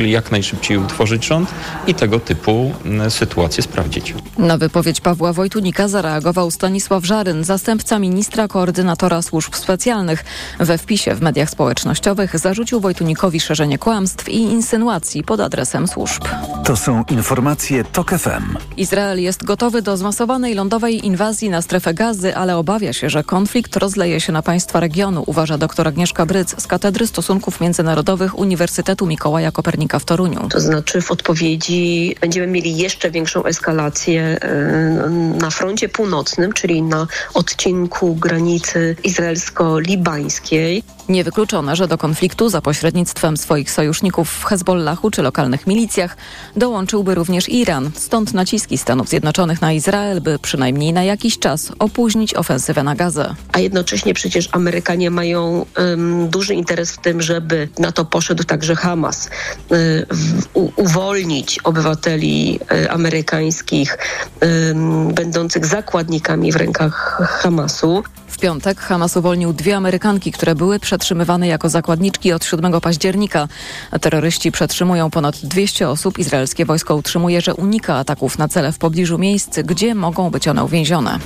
mogli jak najszybciej utworzyć rząd i tego typu sytuacje sprawdzić. Na wypowiedź Pawła Wojtunika zareagował Stanisław Żaryn, zastępca ministra koordynatora służb specjalnych. We wpisie w mediach społecznościowych zarzucił Wojtunikowi szerzenie kłamstw i insynuacji pod adresem służb. To są informacje TOK FM. Izrael jest gotowy do zmasowanej lądowej inwazji na strefę gazy, ale obawia się, że konflikt rozleje się na państwa regionu, uważa dr Agnieszka Bryc z Katedry Stosunków Międzynarodowych Uniwersytetu Mikołaja Kopernika w Toruniu. To znaczy w odpowiedzi będziemy mieli jeszcze większą eskalację e, na froncie północnym, czyli na odcinku granicy izraelsko-libańskiej. Niewykluczone, że do konfliktu za pośrednictwem swoich sojuszników w Hezbollahu czy lokalnych milicjach dołączyłby również Iran. Stąd naciski Stanów Zjednoczonych na Izrael, by przynajmniej na jakiś czas opóźnić ofensywę na Gazę. A jednocześnie przecież Amerykanie mają um, duży interes w tym, żeby na to poszedł także Hamas. Y, u, uwolnić obywateli y, amerykańskich y, będących zakładnikami w rękach Hamasu. W piątek Hamas uwolnił dwie Amerykanki, które były przetrzymywane jako zakładniczki od 7 października. Terroryści przetrzymują ponad 200 osób. Izraelskie wojsko utrzymuje, że unika ataków na cele w pobliżu miejsc, gdzie mogą być one uwięzione.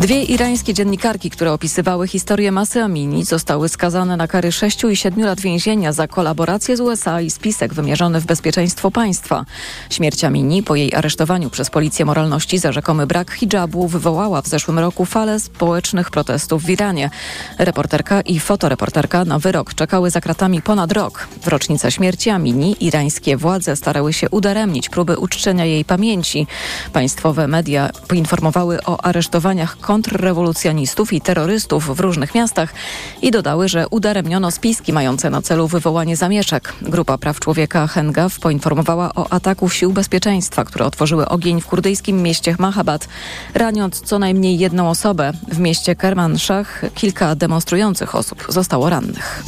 Dwie irańskie dziennikarki, które opisywały historię masy Amini, zostały skazane na kary 6 i 7 lat więzienia za kolaborację z USA i spisek wymierzony w bezpieczeństwo państwa. Śmierć Amini po jej aresztowaniu przez policję moralności za rzekomy brak hijabu wywołała w zeszłym roku falę społecznych protestów w Iranie. Reporterka i fotoreporterka na wyrok czekały za kratami ponad rok. W rocznicę śmierci Amini irańskie władze starały się udaremnić próby uczczenia jej pamięci. Państwowe media poinformowały o aresztowaniach kontrrewolucjonistów i terrorystów w różnych miastach i dodały, że udaremniono spiski mające na celu wywołanie zamieszek. Grupa Praw Człowieka Hengaf poinformowała o ataku sił bezpieczeństwa, które otworzyły ogień w kurdyjskim mieście Mahabad, raniąc co najmniej jedną osobę. W mieście Kermanshah kilka demonstrujących osób zostało rannych.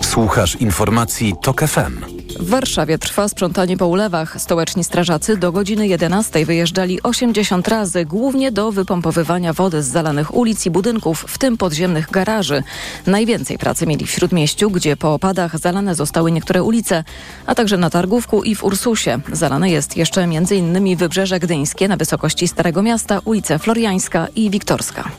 Słuchasz informacji TOK FM. W Warszawie trwa sprzątanie po ulewach. Stołeczni strażacy do godziny 11 wyjeżdżali 80 razy, głównie do wypompowywania wody z zalanych ulic i budynków, w tym podziemnych garaży. Najwięcej pracy mieli w Śródmieściu, gdzie po opadach zalane zostały niektóre ulice, a także na Targówku i w Ursusie. Zalane jest jeszcze m.in. Wybrzeże Gdyńskie na wysokości Starego Miasta, ulice Floriańska i Wiktorska.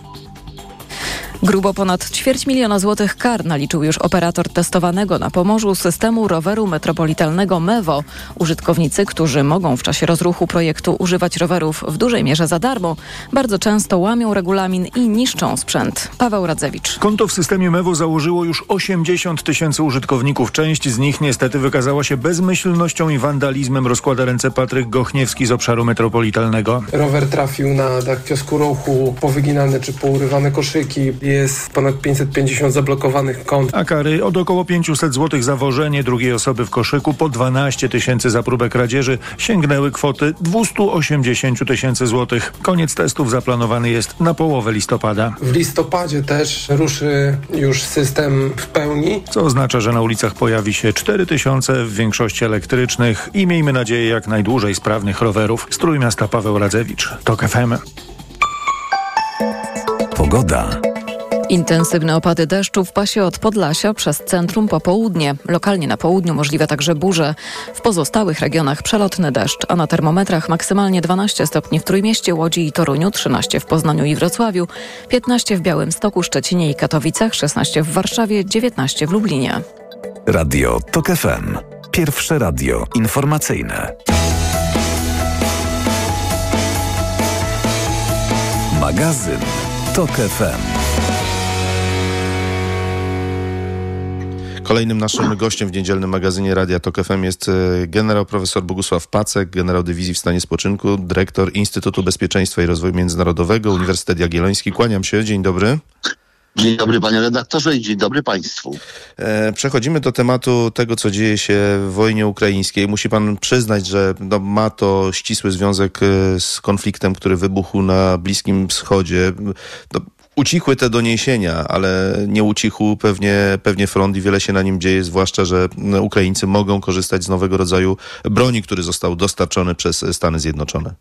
Grubo ponad ćwierć miliona złotych kar naliczył już operator testowanego na Pomorzu systemu roweru metropolitalnego MEWO. Użytkownicy, którzy mogą w czasie rozruchu projektu używać rowerów w dużej mierze za darmo, bardzo często łamią regulamin i niszczą sprzęt. Paweł Radzewicz. Konto w systemie MEWO założyło już 80 tysięcy użytkowników. Część z nich niestety wykazała się bezmyślnością i wandalizmem, rozkłada ręce Patryk Gochniewski z obszaru metropolitalnego. Rower trafił na dach kiosku ruchu, powyginane czy pourywane koszyki jest ponad 550 zablokowanych kont. A kary od około 500 zł za wożenie drugiej osoby w koszyku po 12 tysięcy za próbę kradzieży sięgnęły kwoty 280 tysięcy złotych. Koniec testów zaplanowany jest na połowę listopada. W listopadzie też ruszy już system w pełni. Co oznacza, że na ulicach pojawi się 4 tysiące, w większości elektrycznych i miejmy nadzieję jak najdłużej sprawnych rowerów. Strój miasta Paweł Radzewicz. TOK FM. Pogoda. Intensywne opady deszczu w pasie od Podlasia przez centrum po południe. Lokalnie na południu możliwe także burze. W pozostałych regionach przelotny deszcz, a na termometrach maksymalnie 12 stopni w Trójmieście, Łodzi i Toruniu, 13 w Poznaniu i Wrocławiu, 15 w Białymstoku, Szczecinie i Katowicach, 16 w Warszawie, 19 w Lublinie. Radio TOK FM. Pierwsze radio informacyjne. Magazyn TOK FM. Kolejnym naszym gościem w niedzielnym magazynie Radia Tok FM jest e, generał profesor Bogusław Pacek, generał dywizji w stanie spoczynku, dyrektor Instytutu Bezpieczeństwa i Rozwoju Międzynarodowego, Uniwersytet Jagielloński. Kłaniam się, dzień dobry. Dzień dobry panie redaktorze i dzień dobry państwu. E, przechodzimy do tematu tego, co dzieje się w wojnie ukraińskiej. Musi pan przyznać, że no, ma to ścisły związek e, z konfliktem, który wybuchł na Bliskim Wschodzie. No, ucichły te doniesienia, ale nie ucichł pewnie, pewnie front i wiele się na nim dzieje, zwłaszcza, że Ukraińcy mogą korzystać z nowego rodzaju broni, który został dostarczony przez Stany Zjednoczone.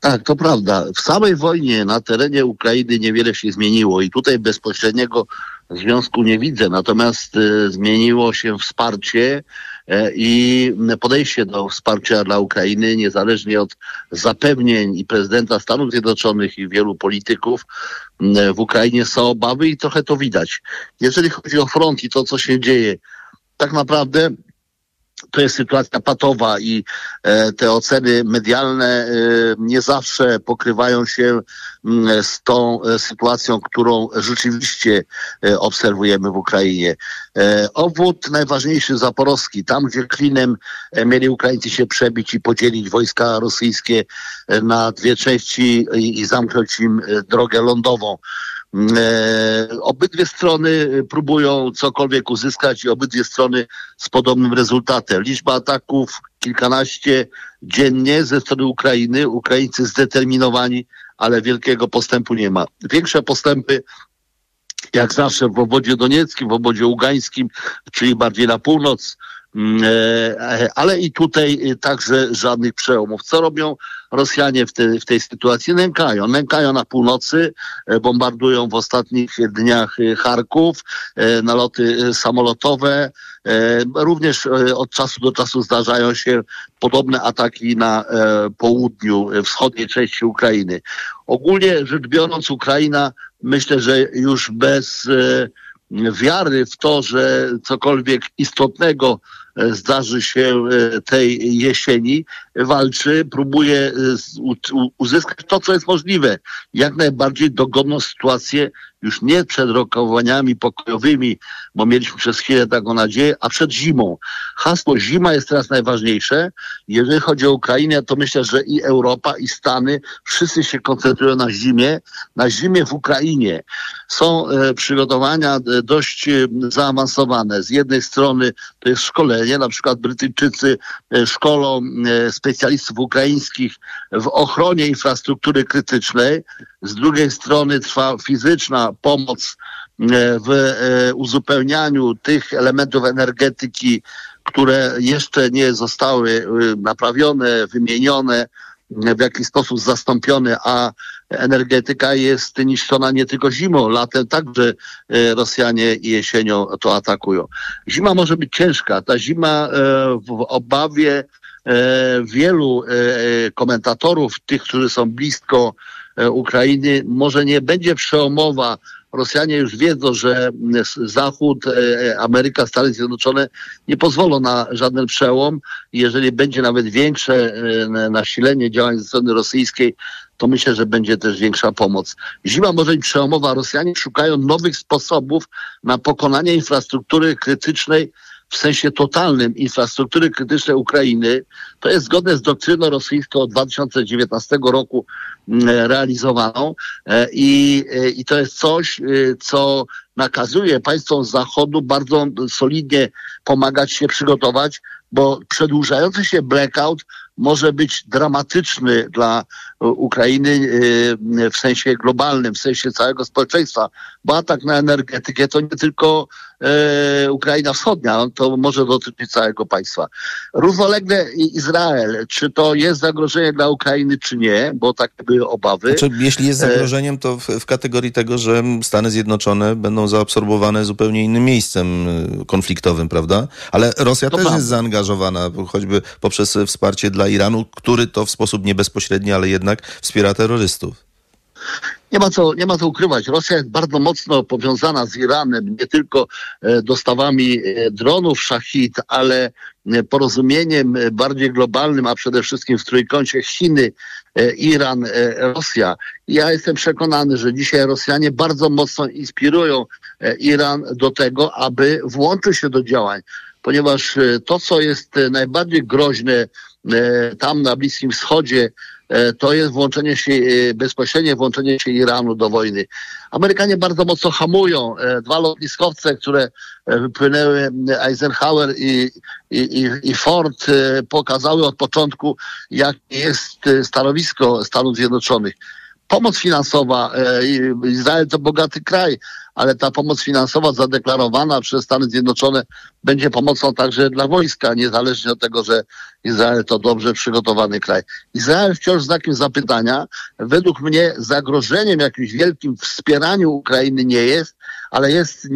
Tak, to prawda. W samej wojnie na terenie Ukrainy niewiele się zmieniło i tutaj bezpośredniego związku nie widzę. Natomiast y, zmieniło się wsparcie i podejście do wsparcia dla Ukrainy, niezależnie od zapewnień i prezydenta Stanów Zjednoczonych i wielu polityków, w Ukrainie są obawy i trochę to widać. Jeżeli chodzi o front i to, co się dzieje, tak naprawdę to jest sytuacja patowa i e, te oceny medialne e, nie zawsze pokrywają się z tą e, sytuacją, którą rzeczywiście obserwujemy w Ukrainie. Obwód najważniejszy zaporowski, tam gdzie klinem mieli Ukraińcy się przebić i podzielić wojska rosyjskie na dwie części i, zamknąć im drogę lądową. E, obydwie strony próbują cokolwiek uzyskać i obydwie strony z podobnym rezultatem. Liczba ataków kilkanaście dziennie ze strony Ukrainy. Ukraińcy zdeterminowani, ale wielkiego postępu nie ma. Większe postępy jak zawsze w obwodzie donieckim, w obwodzie ługańskim, czyli bardziej na północ, ale i tutaj także żadnych przełomów. Co robią Rosjanie w, te, w tej sytuacji? Nękają. Nękają na północy, e, bombardują w ostatnich dniach e, Charków, naloty samolotowe. Również od czasu do czasu zdarzają się podobne ataki na południu, wschodniej części Ukrainy. Ogólnie rzecz biorąc, Ukraina myślę, że już bez wiary w to, że cokolwiek istotnego e, zdarzy się e, tej jesieni, walczy, próbuje e, uzyskać to, co jest możliwe. Jak najbardziej dogodną sytuację już nie przed rokowaniami pokojowymi, bo mieliśmy przez chwilę taką nadzieję, a przed zimą. Hasło zima jest teraz najważniejsze. Jeżeli chodzi o Ukrainę, to myślę, że i Europa, i Stany, wszyscy się koncentrują na zimie, na zimie w Ukrainie. Są e, przygotowania e, dość e, zaawansowane. Z jednej strony to jest szkolenie, na przykład Brytyjczycy szkolą specjalistów ukraińskich w ochronie infrastruktury krytycznej. Z drugiej strony trwa fizyczna pomoc e, w e, uzupełnianiu tych elementów energetyki, które jeszcze nie zostały e, naprawione, wymienione, w jakiś sposób zastąpione, a energetyka jest niszczona nie tylko zimą, latem także Rosjanie jesienią to atakują. Zima może być ciężka. Ta zima w obawie wielu komentatorów, tych, którzy są blisko Ukrainy może nie będzie przełomowa. Rosjanie już wiedzą, że Zachód, e, Ameryka, Stany Zjednoczone nie pozwolą na żaden przełom. Jeżeli będzie nawet większe e, nasilenie działań ze strony rosyjskiej, to myślę, że będzie też większa pomoc. Zima może być przełomowa. Rosjanie szukają nowych sposobów na pokonanie infrastruktury krytycznej w sensie totalnym infrastruktury krytycznej Ukrainy. To jest zgodne z doktryną rosyjską od 2019 roku mm, realizowaną e, i, e, i to jest coś, e, co nakazuje państwom z Zachodu bardzo solidnie pomagać się przygotować, bo przedłużający się blackout może być dramatyczny dla Ukrainy w sensie globalnym, w sensie całego społeczeństwa, bo atak na energetykę to nie tylko Ukraina Wschodnia, to może dotyczyć całego państwa. Równolegle Izrael, czy to jest zagrożenie dla Ukrainy, czy nie, bo takie były obawy. Znaczy, jeśli jest zagrożeniem, to w, w kategorii tego, że Stany Zjednoczone będą zaabsorbowane zupełnie innym miejscem konfliktowym, prawda? Ale Rosja To też jest zaangażowana, choćby poprzez wsparcie dla Iranu, który to w sposób nie bezpośredni, ale jednak wspiera terrorystów. Nie ma, co, nie ma co ukrywać. Rosja jest bardzo mocno powiązana z Iranem, nie tylko e, dostawami e, dronów Shahid, ale e, porozumieniem bardziej globalnym, a przede wszystkim w trójkącie Chiny, Iran, Rosja. Ja jestem przekonany, że dzisiaj Rosjanie bardzo mocno inspirują Iran do tego, aby włączył się do działań, ponieważ to, co jest najbardziej groźne tam na Bliskim Wschodzie, to jest włączenie się, e, bezpośrednie włączenie się Iranu do wojny. Amerykanie bardzo mocno hamują. E, Dwa lotniskowce, które e, wypłynęły, e, Eisenhower i, i, i, Ford, e, pokazały od początku, jak jest e, stanowisko Stanów Zjednoczonych. pomoc finansowa, e, Izrael to bogaty kraj, ale ta pomoc finansowa zadeklarowana przez Stany Zjednoczone będzie pomocą także dla wojska, niezależnie od tego, że Izrael to dobrze przygotowany kraj. Izrael wciąż znakiem zapytania. Według mnie zagrożeniem jakimś wielkim wspieraniu Ukrainy nie jest, ale jest,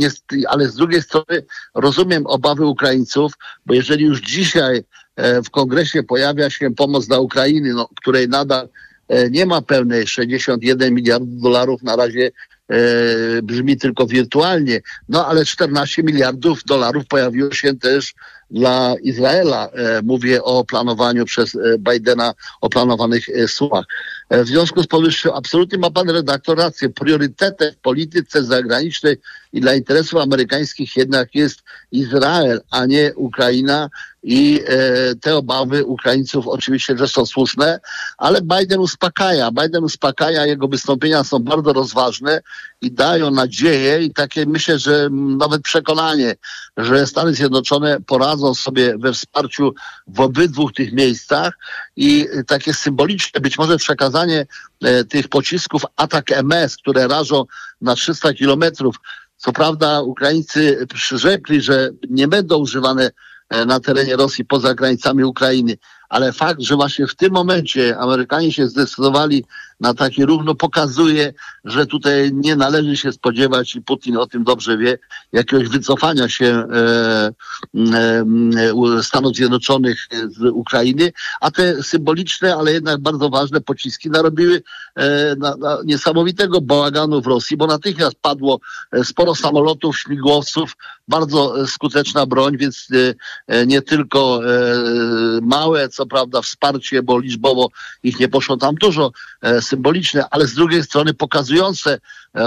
ale z drugiej strony rozumiem obawy Ukraińców, bo jeżeli już dzisiaj e, w kongresie pojawia się pomoc dla Ukrainy, no, której nadal e, nie ma pełnej 61 miliardów dolarów na razie brzmi tylko wirtualnie, no ale 14 miliardów dolarów pojawiło się też dla Izraela. E, mówię o planowaniu przez e, Bidena, o planowanych e. E, W związku z powyższym absolutnie ma pan redaktor rację. Priorytetem w polityce zagranicznej i dla interesów amerykańskich jednak jest Izrael, a nie Ukraina. I e, te obawy Ukraińców oczywiście że są słuszne, ale Biden uspokaja. Biden uspokaja, jego wystąpienia są bardzo rozważne i dają nadzieję i takie myślę, że nawet przekonanie, że Stany Zjednoczone poradzą sobie we wsparciu w obydwu tych miejscach i e, takie symboliczne być może przekazanie e, tych pocisków atak MS, które rażą na 300 kilometrów. Co prawda Ukraińcy przyrzekli, że nie będą używane e, na terenie Rosji poza granicami Ukrainy, ale fakt, że właśnie w tym momencie Amerykanie się zdecydowali na taki ruch, no pokazuje, że tutaj nie należy się spodziewać i Putin o tym dobrze wie, jakiegoś wycofania się e, e, Stanów Zjednoczonych z Ukrainy, a te symboliczne, ale jednak bardzo ważne pociski narobiły e, na, na niesamowitego bałaganu w Rosji, bo natychmiast padło e, sporo samolotów, śmigłowców, bardzo e, skuteczna broń, więc e, nie tylko małe, co prawda wsparcie, bo liczbowo ich nie poszło tam dużo, e, symboliczne, ale z drugiej strony pokazujące e,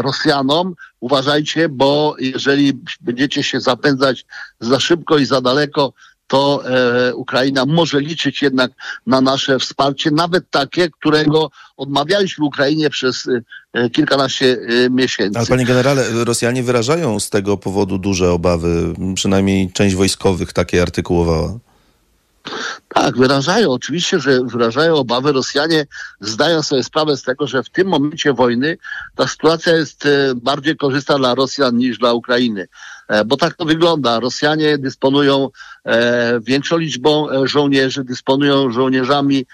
Rosjanom, uważajcie, bo jeżeli będziecie się zapędzać za szybko i za daleko, to e, Ukraina może liczyć jednak na nasze wsparcie, nawet takie, którego odmawialiśmy Ukrainie przez e, kilkanaście e, miesięcy. Ale panie generale, Rosjanie wyrażają z tego powodu duże obawy. Przynajmniej część wojskowych takie artykułowała. Tak, wyrażają, oczywiście, że wyrażają obawy. Rosjanie zdają sobie sprawę z tego, że w tym momencie wojny ta sytuacja jest e, bardziej korzystna dla Rosjan niż dla Ukrainy. E, Bo tak to wygląda. Rosjanie dysponują e, większą liczbą żołnierzy, dysponują żołnierzami,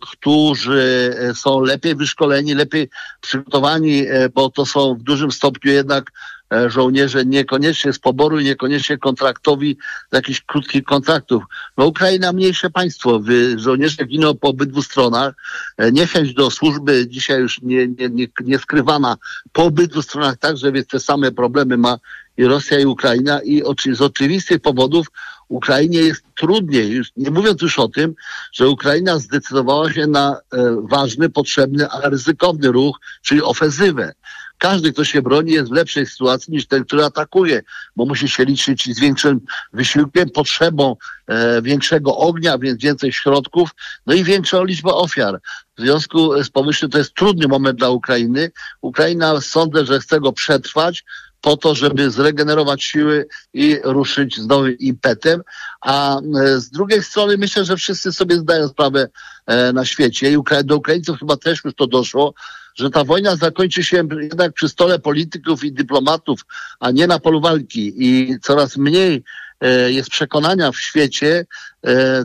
którzy e, są lepiej wyszkoleni, lepiej przygotowani, e, bo to są w dużym stopniu jednak e, żołnierze niekoniecznie z poboru i niekoniecznie kontraktowi z jakichś krótkich kontraktów. No Ukraina mniejsze państwo, żołnierze giną po obydwu stronach, E, niechęć do służby dzisiaj już nie, nie, nie, nie skrywana po obydwu stronach także, więc te same problemy ma i Rosja i Ukraina i oczy, z oczywistych powodów Ukrainie jest trudniej, już, nie mówiąc już o tym, że Ukraina zdecydowała się na e, ważny, potrzebny, ale ryzykowny ruch, czyli ofensywę. Każdy, kto się broni, jest w lepszej sytuacji niż ten, który atakuje, bo musi się liczyć z większym wysiłkiem, potrzebą e, większego ognia, więc więcej środków, no i większą liczbę ofiar. W związku z powyższym to jest trudny moment dla Ukrainy. Ukraina sądzę, że chce go przetrwać po to, żeby zregenerować siły i ruszyć z nowym impetem. A e, z drugiej strony myślę, że wszyscy sobie zdają sprawę e, na świecie i do Ukraińców chyba też już to doszło, że ta wojna zakończy się jednak przy stole polityków i dyplomatów, a nie na polu walki i coraz mniej e, jest przekonania w świecie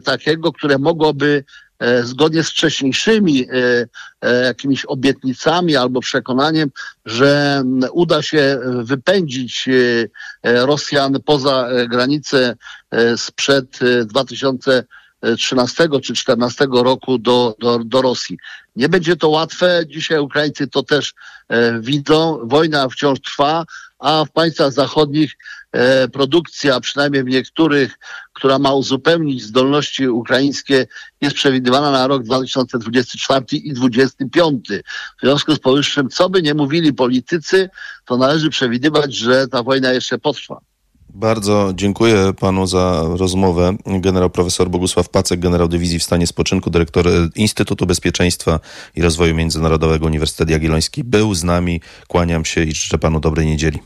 takiego, które mogłoby E, zgodnie z wcześniejszymi e, e, jakimiś obietnicami albo przekonaniem, że uda się wypędzić Rosjan poza granicę sprzed 2000 13 czy 14 roku do, do, do Rosji. Nie będzie to łatwe. Dzisiaj Ukraińcy to też e, widzą. Wojna wciąż trwa, a w państwach zachodnich e, produkcja, przynajmniej w niektórych, która ma uzupełnić zdolności ukraińskie, jest przewidywana na rok 2024 i 2025. W związku z powyższym, co by nie mówili politycy, to należy przewidywać, że ta wojna jeszcze potrwa. Bardzo dziękuję panu za rozmowę. Generał profesor Bogusław Pacek, generał dywizji w stanie spoczynku, dyrektor e, Instytutu Bezpieczeństwa i Rozwoju Międzynarodowego Uniwersytet Jagielloński był z nami. Kłaniam się i życzę panu dobrej niedzieli.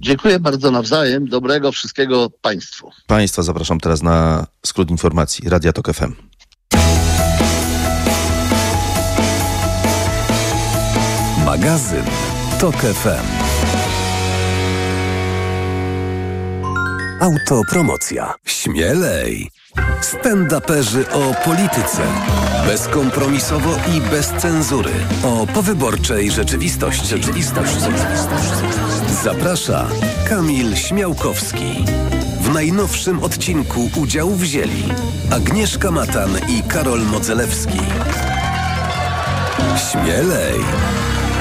Dziękuję bardzo nawzajem. Dobrego wszystkiego Państwu. Państwa zapraszam teraz na skrót informacji. Radia Tok FM. Magazyn TOK FM. Autopromocja. Śmielej! Stand-uperzy o polityce. Bezkompromisowo i bez cenzury. O powyborczej rzeczywistości. Rzeczywistość. Zaprasza Kamil Śmiałkowski. W najnowszym odcinku udział wzięli Agnieszka Matan i Karol Modzelewski. Śmielej!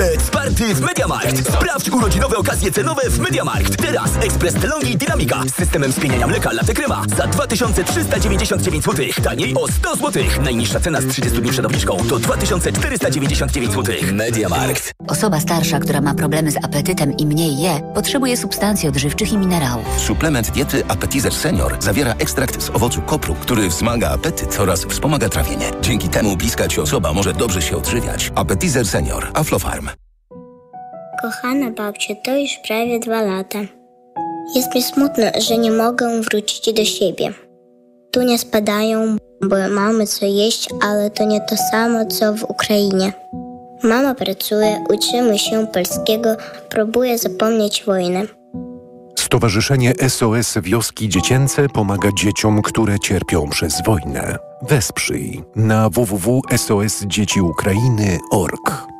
Let's party w MediaMarkt! Sprawdź urodzinowe okazje cenowe w MediaMarkt. Teraz ekspres Telongi Dynamika z systemem spieniania mleka latte krema za 2399 zł. Taniej o 100 zł. Najniższa cena z 30 dni przed obniżką to 2499 zł. MediaMarkt. Osoba starsza, która ma problemy z apetytem i mniej je, potrzebuje substancji odżywczych i minerałów. Suplement diety Appetizer Senior zawiera ekstrakt z owocu kopru, który wzmaga apetyt oraz wspomaga trawienie. Dzięki temu bliska ci osoba może dobrze się odżywiać. Appetizer Senior. Aflofarm. Kochana babcia, to już prawie dwa lata. Jest mi smutno, że nie mogę wrócić do siebie. Tu nie spadają, bo mamy co jeść, ale to nie to samo, co w Ukrainie. Mama pracuje, uczymy się polskiego, próbuje zapomnieć wojnę. Stowarzyszenie SOS Wioski Dziecięce pomaga dzieciom, które cierpią przez wojnę. Wesprzyj na www.sosdzieciukrainy.org.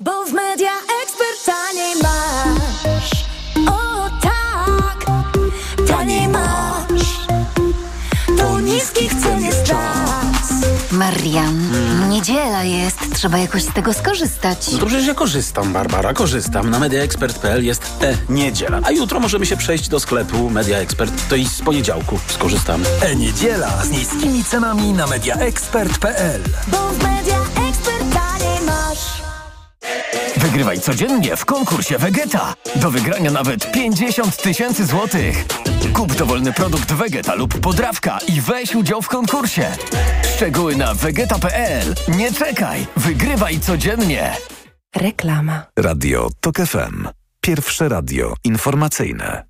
Bo w Media Expert taniej masz. O tak, taniej masz. To niskich cen jest czas. Marian, niedziela jest, trzeba jakoś z tego skorzystać. No to przecież ja korzystam, Barbara, korzystam. Na mediaexpert.pl jest e-niedziela. A jutro możemy się przejść do sklepu Media Expert. To i z poniedziałku skorzystamy. E-niedziela z niskimi cenami na mediaexpert.pl Bo w Media Expert taniej masz. Wygrywaj codziennie w konkursie Vegeta. Do wygrania nawet 50 tysięcy złotych. Kup dowolny produkt Vegeta lub podrawka i weź udział w konkursie. Szczegóły na vegeta.pl. Nie czekaj, wygrywaj codziennie. Reklama. Radio TOK FM. Pierwsze radio informacyjne.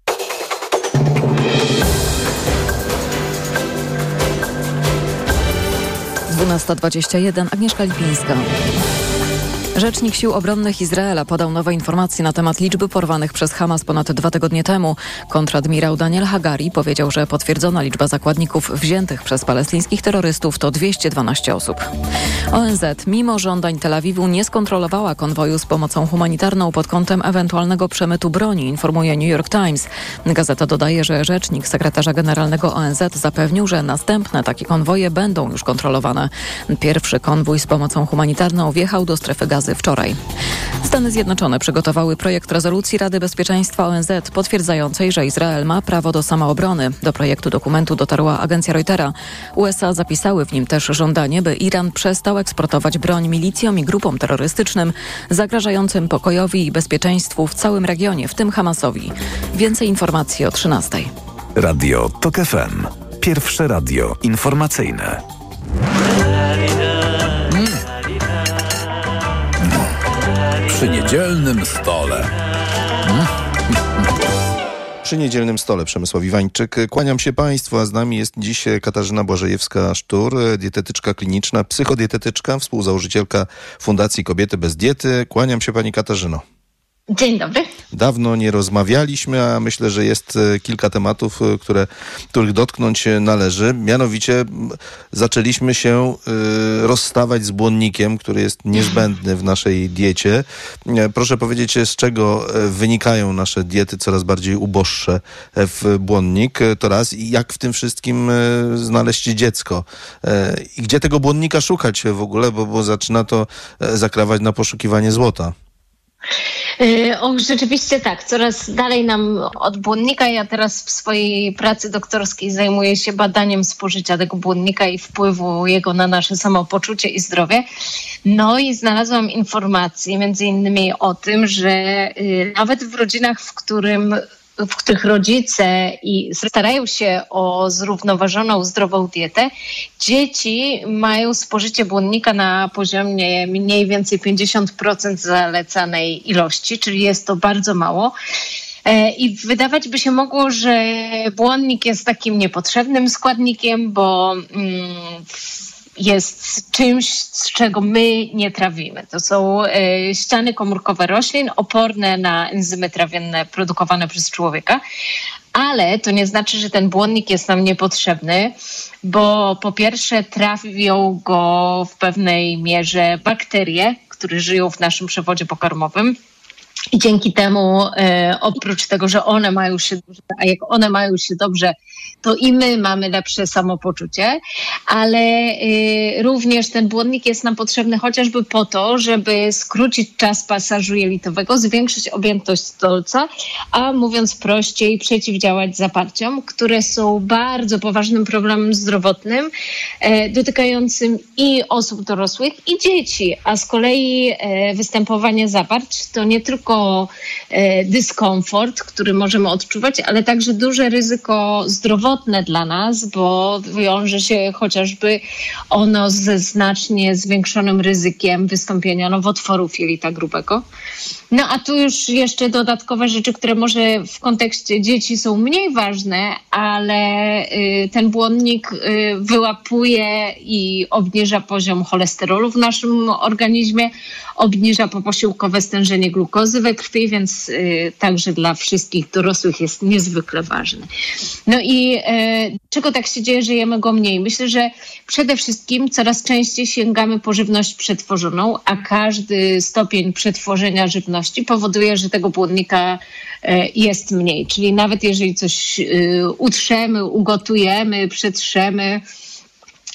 Dwunasta dwadzieścia jeden. Agnieszka Lipińska. Rzecznik Sił Obronnych Izraela podał nowe informacje na temat liczby porwanych przez Hamas ponad dwa tygodnie temu. Kontradmirał Daniel Hagari powiedział, że potwierdzona liczba zakładników wziętych przez palestyńskich terrorystów to 212 osób. ONZ, mimo żądań Tel Awiwu, nie skontrolowała konwoju z pomocą humanitarną pod kątem ewentualnego przemytu broni, informuje New York Times. Gazeta dodaje, że rzecznik sekretarza generalnego ONZ zapewnił, że następne takie konwoje będą już kontrolowane. Pierwszy konwój z pomocą humanitarną wjechał do strefy gazy wczoraj. Stany Zjednoczone przygotowały projekt rezolucji Rady Bezpieczeństwa ONZ potwierdzającej, że Izrael ma prawo do samoobrony. Do projektu dokumentu dotarła agencja Reutera. USA zapisały w nim też żądanie, by Iran przestał eksportować broń milicjom i grupom terrorystycznym zagrażającym pokojowi i bezpieczeństwu w całym regionie, w tym Hamasowi. Więcej informacji o 13. Radio TOK FM. Pierwsze radio informacyjne. Niedzielnym stole. Przy niedzielnym stole Przemysław Iwańczyk. Kłaniam się Państwu, a z nami jest dziś Katarzyna Błażejewska-Sztur, dietetyczka kliniczna, psychodietetyczka, współzałożycielka Fundacji Kobiety bez Diety. Kłaniam się Pani Katarzyno. Dzień dobry. Dawno nie rozmawialiśmy, a myślę, że jest e, kilka tematów, e, które, których dotknąć należy. Mianowicie zaczęliśmy się rozstawać z błonnikiem, który jest niezbędny w naszej diecie. Proszę powiedzieć, z czego wynikają nasze diety coraz bardziej uboższe w błonnik? To raz. I jak w tym wszystkim znaleźć dziecko? I gdzie tego błonnika szukać w ogóle, bo, bo zaczyna to zakrawać na poszukiwanie złota? Yy, Och, rzeczywiście tak, coraz dalej nam od błonnika. Ja teraz w swojej pracy doktorskiej zajmuję się badaniem spożycia tego błonnika i wpływu jego na nasze samopoczucie i zdrowie. No i znalazłam informacje między innymi o tym, że yy, nawet w rodzinach, w którym w których rodzice i starają się o zrównoważoną, zdrową dietę, dzieci mają spożycie błonnika na poziomie mniej więcej 50% zalecanej ilości, czyli jest to bardzo mało. E, I wydawać by się mogło, że błonnik jest takim niepotrzebnym składnikiem, bo mm, jest czymś, z czego my nie trawimy. To są e, ściany komórkowe roślin oporne na enzymy trawienne produkowane przez człowieka. Ale to nie znaczy, że ten błonnik jest nam niepotrzebny, bo po pierwsze trawią go w pewnej mierze bakterie, które żyją w naszym przewodzie pokarmowym. I dzięki temu, e, oprócz tego, że one mają się dobrze, a jak one mają się dobrze, to i my mamy lepsze samopoczucie, ale e, również ten błonnik jest nam potrzebny chociażby po to, żeby skrócić czas pasażu jelitowego, zwiększyć objętość stolca, a mówiąc prościej, przeciwdziałać zaparciom, które są bardzo poważnym problemem zdrowotnym, e, dotykającym i osób dorosłych, i dzieci, a z kolei e, występowanie zaparć to nie tylko e, dyskomfort, który możemy odczuwać, ale także duże ryzyko zdrowotne dla nas, bo wiąże się chociażby ono ze znacznie zwiększonym ryzykiem wystąpienia nowotworów jelita grubego. No a tu już jeszcze dodatkowe rzeczy, które może w kontekście dzieci są mniej ważne, ale y, ten błonnik y, wyłapuje i obniża poziom cholesterolu w naszym organizmie, obniża poposiłkowe stężenie glukozy krwi, więc y, także dla wszystkich dorosłych jest niezwykle ważny. No i y, czego tak się dzieje, że jemy go mniej? Myślę, że przede wszystkim coraz częściej sięgamy po żywność przetworzoną, a każdy stopień przetworzenia żywności powoduje, że tego błonnika y, jest mniej. Czyli nawet jeżeli coś utrzemy, ugotujemy, przetrzemy,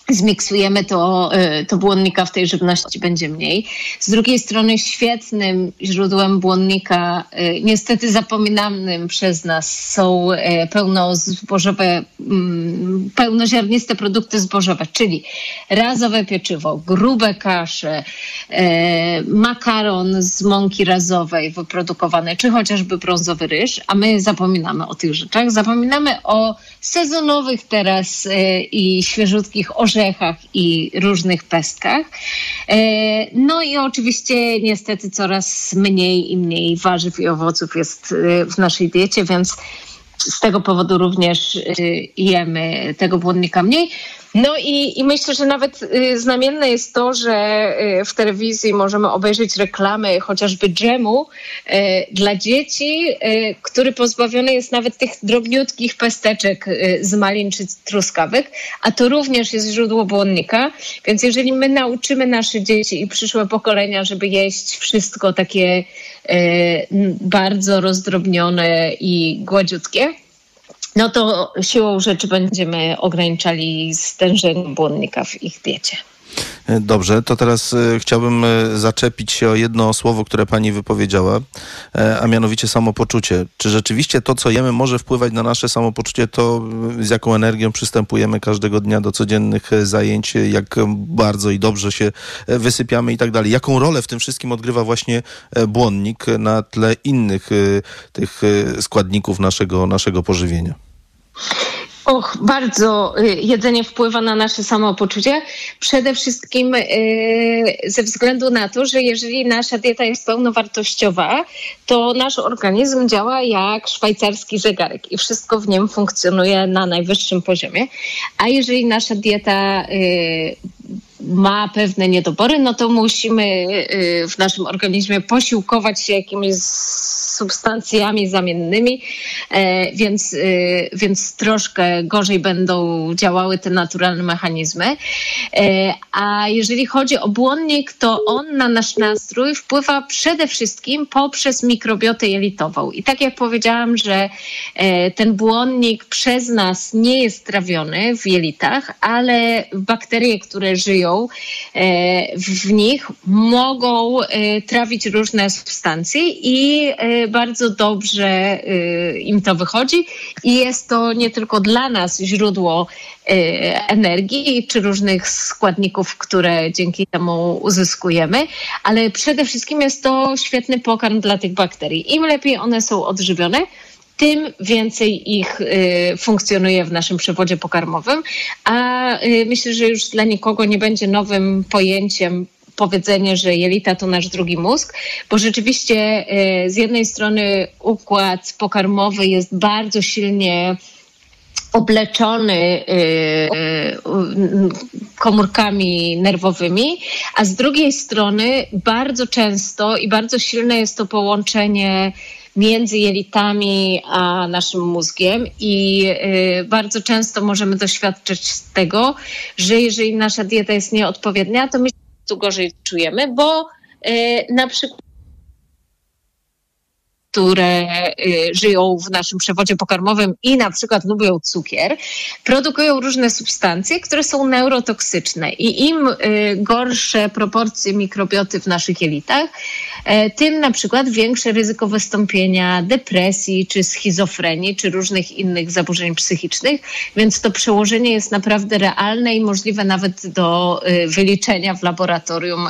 zmiksujemy to, y, to błonnika w tej żywności będzie mniej. Z drugiej strony świetnym źródłem błonnika, y, niestety zapominanym przez nas są y, pełnozbożowe, mm, pełnoziarniste produkty zbożowe, czyli razowe pieczywo, grube kasze, makaron z mąki razowej wyprodukowanej, czy chociażby brązowy ryż, a my zapominamy o tych rzeczach. Zapominamy o sezonowych teraz i świeżutkich orzechach i różnych pestkach. E, No i oczywiście niestety coraz mniej i mniej warzyw i owoców jest e, w naszej diecie, więc z tego powodu również e, jemy tego błonnika mniej. No i, i myślę, że nawet y, znamienne jest to, że y, w telewizji możemy obejrzeć reklamy chociażby dżemu y, dla dzieci, który pozbawiony jest nawet tych drobniutkich pesteczek z malin czy truskawek, a to również jest źródło błonnika. Więc jeżeli my nauczymy nasze dzieci i przyszłe pokolenia, żeby jeść wszystko takie bardzo rozdrobnione i gładziutkie, no to siłą rzeczy będziemy ograniczali stężenie błonnika w ich diecie. Dobrze, to teraz e, chciałbym e, zaczepić się o jedno słowo, które pani wypowiedziała, e, a mianowicie samopoczucie. Czy rzeczywiście to, co jemy, może wpływać na nasze samopoczucie, to z jaką energią przystępujemy każdego dnia do codziennych e, zajęć, jak bardzo i dobrze się e, wysypiamy i tak dalej. Jaką rolę w tym wszystkim odgrywa właśnie e, błonnik na tle innych e, tych e, składników naszego, naszego pożywienia? Och, bardzo y, jedzenie wpływa na nasze samopoczucie. Przede wszystkim y, ze względu na to, że jeżeli nasza dieta jest pełnowartościowa, to nasz organizm działa jak szwajcarski zegarek i wszystko w nim funkcjonuje na najwyższym poziomie. A jeżeli nasza dieta y, ma pewne niedobory, no to musimy w naszym organizmie posiłkować się jakimiś substancjami zamiennymi, e, więc, y, więc troszkę gorzej będą działały te naturalne mechanizmy. E, A jeżeli chodzi o błonnik, to on na nasz nastrój wpływa przede wszystkim poprzez mikrobiotę jelitową. I tak jak powiedziałam, że e, ten błonnik przez nas nie jest trawiony w jelitach, ale bakterie, które żyją e, w nich, mogą e, trawić różne substancje i e, bardzo dobrze e, im to wychodzi. I jest to nie tylko dla nas źródło e, energii czy różnych składników, które dzięki temu uzyskujemy, ale przede wszystkim jest to świetny pokarm dla tych bakterii. Im lepiej one są odżywione, tym więcej ich y, funkcjonuje w naszym przewodzie pokarmowym, a y, myślę, że już dla nikogo nie będzie nowym pojęciem powiedzenie, że jelita to nasz drugi mózg, bo rzeczywiście y, z jednej strony układ pokarmowy jest bardzo silnie obleczony y, y, komórkami nerwowymi, a z drugiej strony bardzo często i bardzo silne jest to połączenie między jelitami a naszym mózgiem i bardzo często możemy doświadczyć tego, że jeżeli nasza dieta jest nieodpowiednia, to my gorzej czujemy, bo y, na przykład które y, żyją w naszym przewodzie pokarmowym i na przykład lubią cukier, produkują różne substancje, które są neurotoksyczne i im y, gorsze proporcje mikrobioty w naszych jelitach, e, tym na przykład większe ryzyko wystąpienia depresji, czy schizofrenii, czy różnych innych zaburzeń psychicznych, więc to przełożenie jest naprawdę realne i możliwe nawet do y, wyliczenia w laboratorium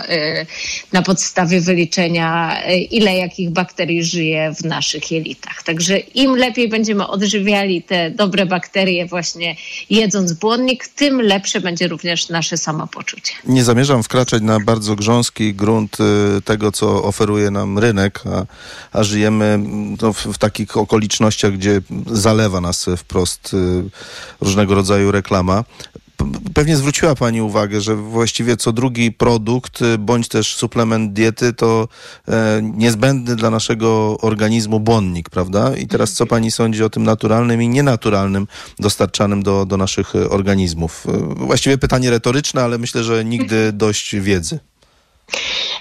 na podstawie wyliczenia, ile jakich bakterii żyje w naszych jelitach. Także im lepiej będziemy odżywiali te dobre bakterie właśnie jedząc błonnik, tym lepsze będzie również nasze samopoczucie. Nie zamierzam wkraczać na bardzo grząski grunt y, tego, co oferuje nam rynek, a, a żyjemy mm, no, w, w takich okolicznościach, gdzie zalewa nas wprost y, różnego rodzaju reklama. Pewnie zwróciła Pani uwagę, że właściwie co drugi produkt y, bądź też suplement diety to e, niezbędny dla naszego organizmu błonnik, prawda? I teraz co Pani sądzi o tym naturalnym i nienaturalnym dostarczanym do, do naszych organizmów? E, Właściwie pytanie retoryczne, ale myślę, że nigdy dość wiedzy.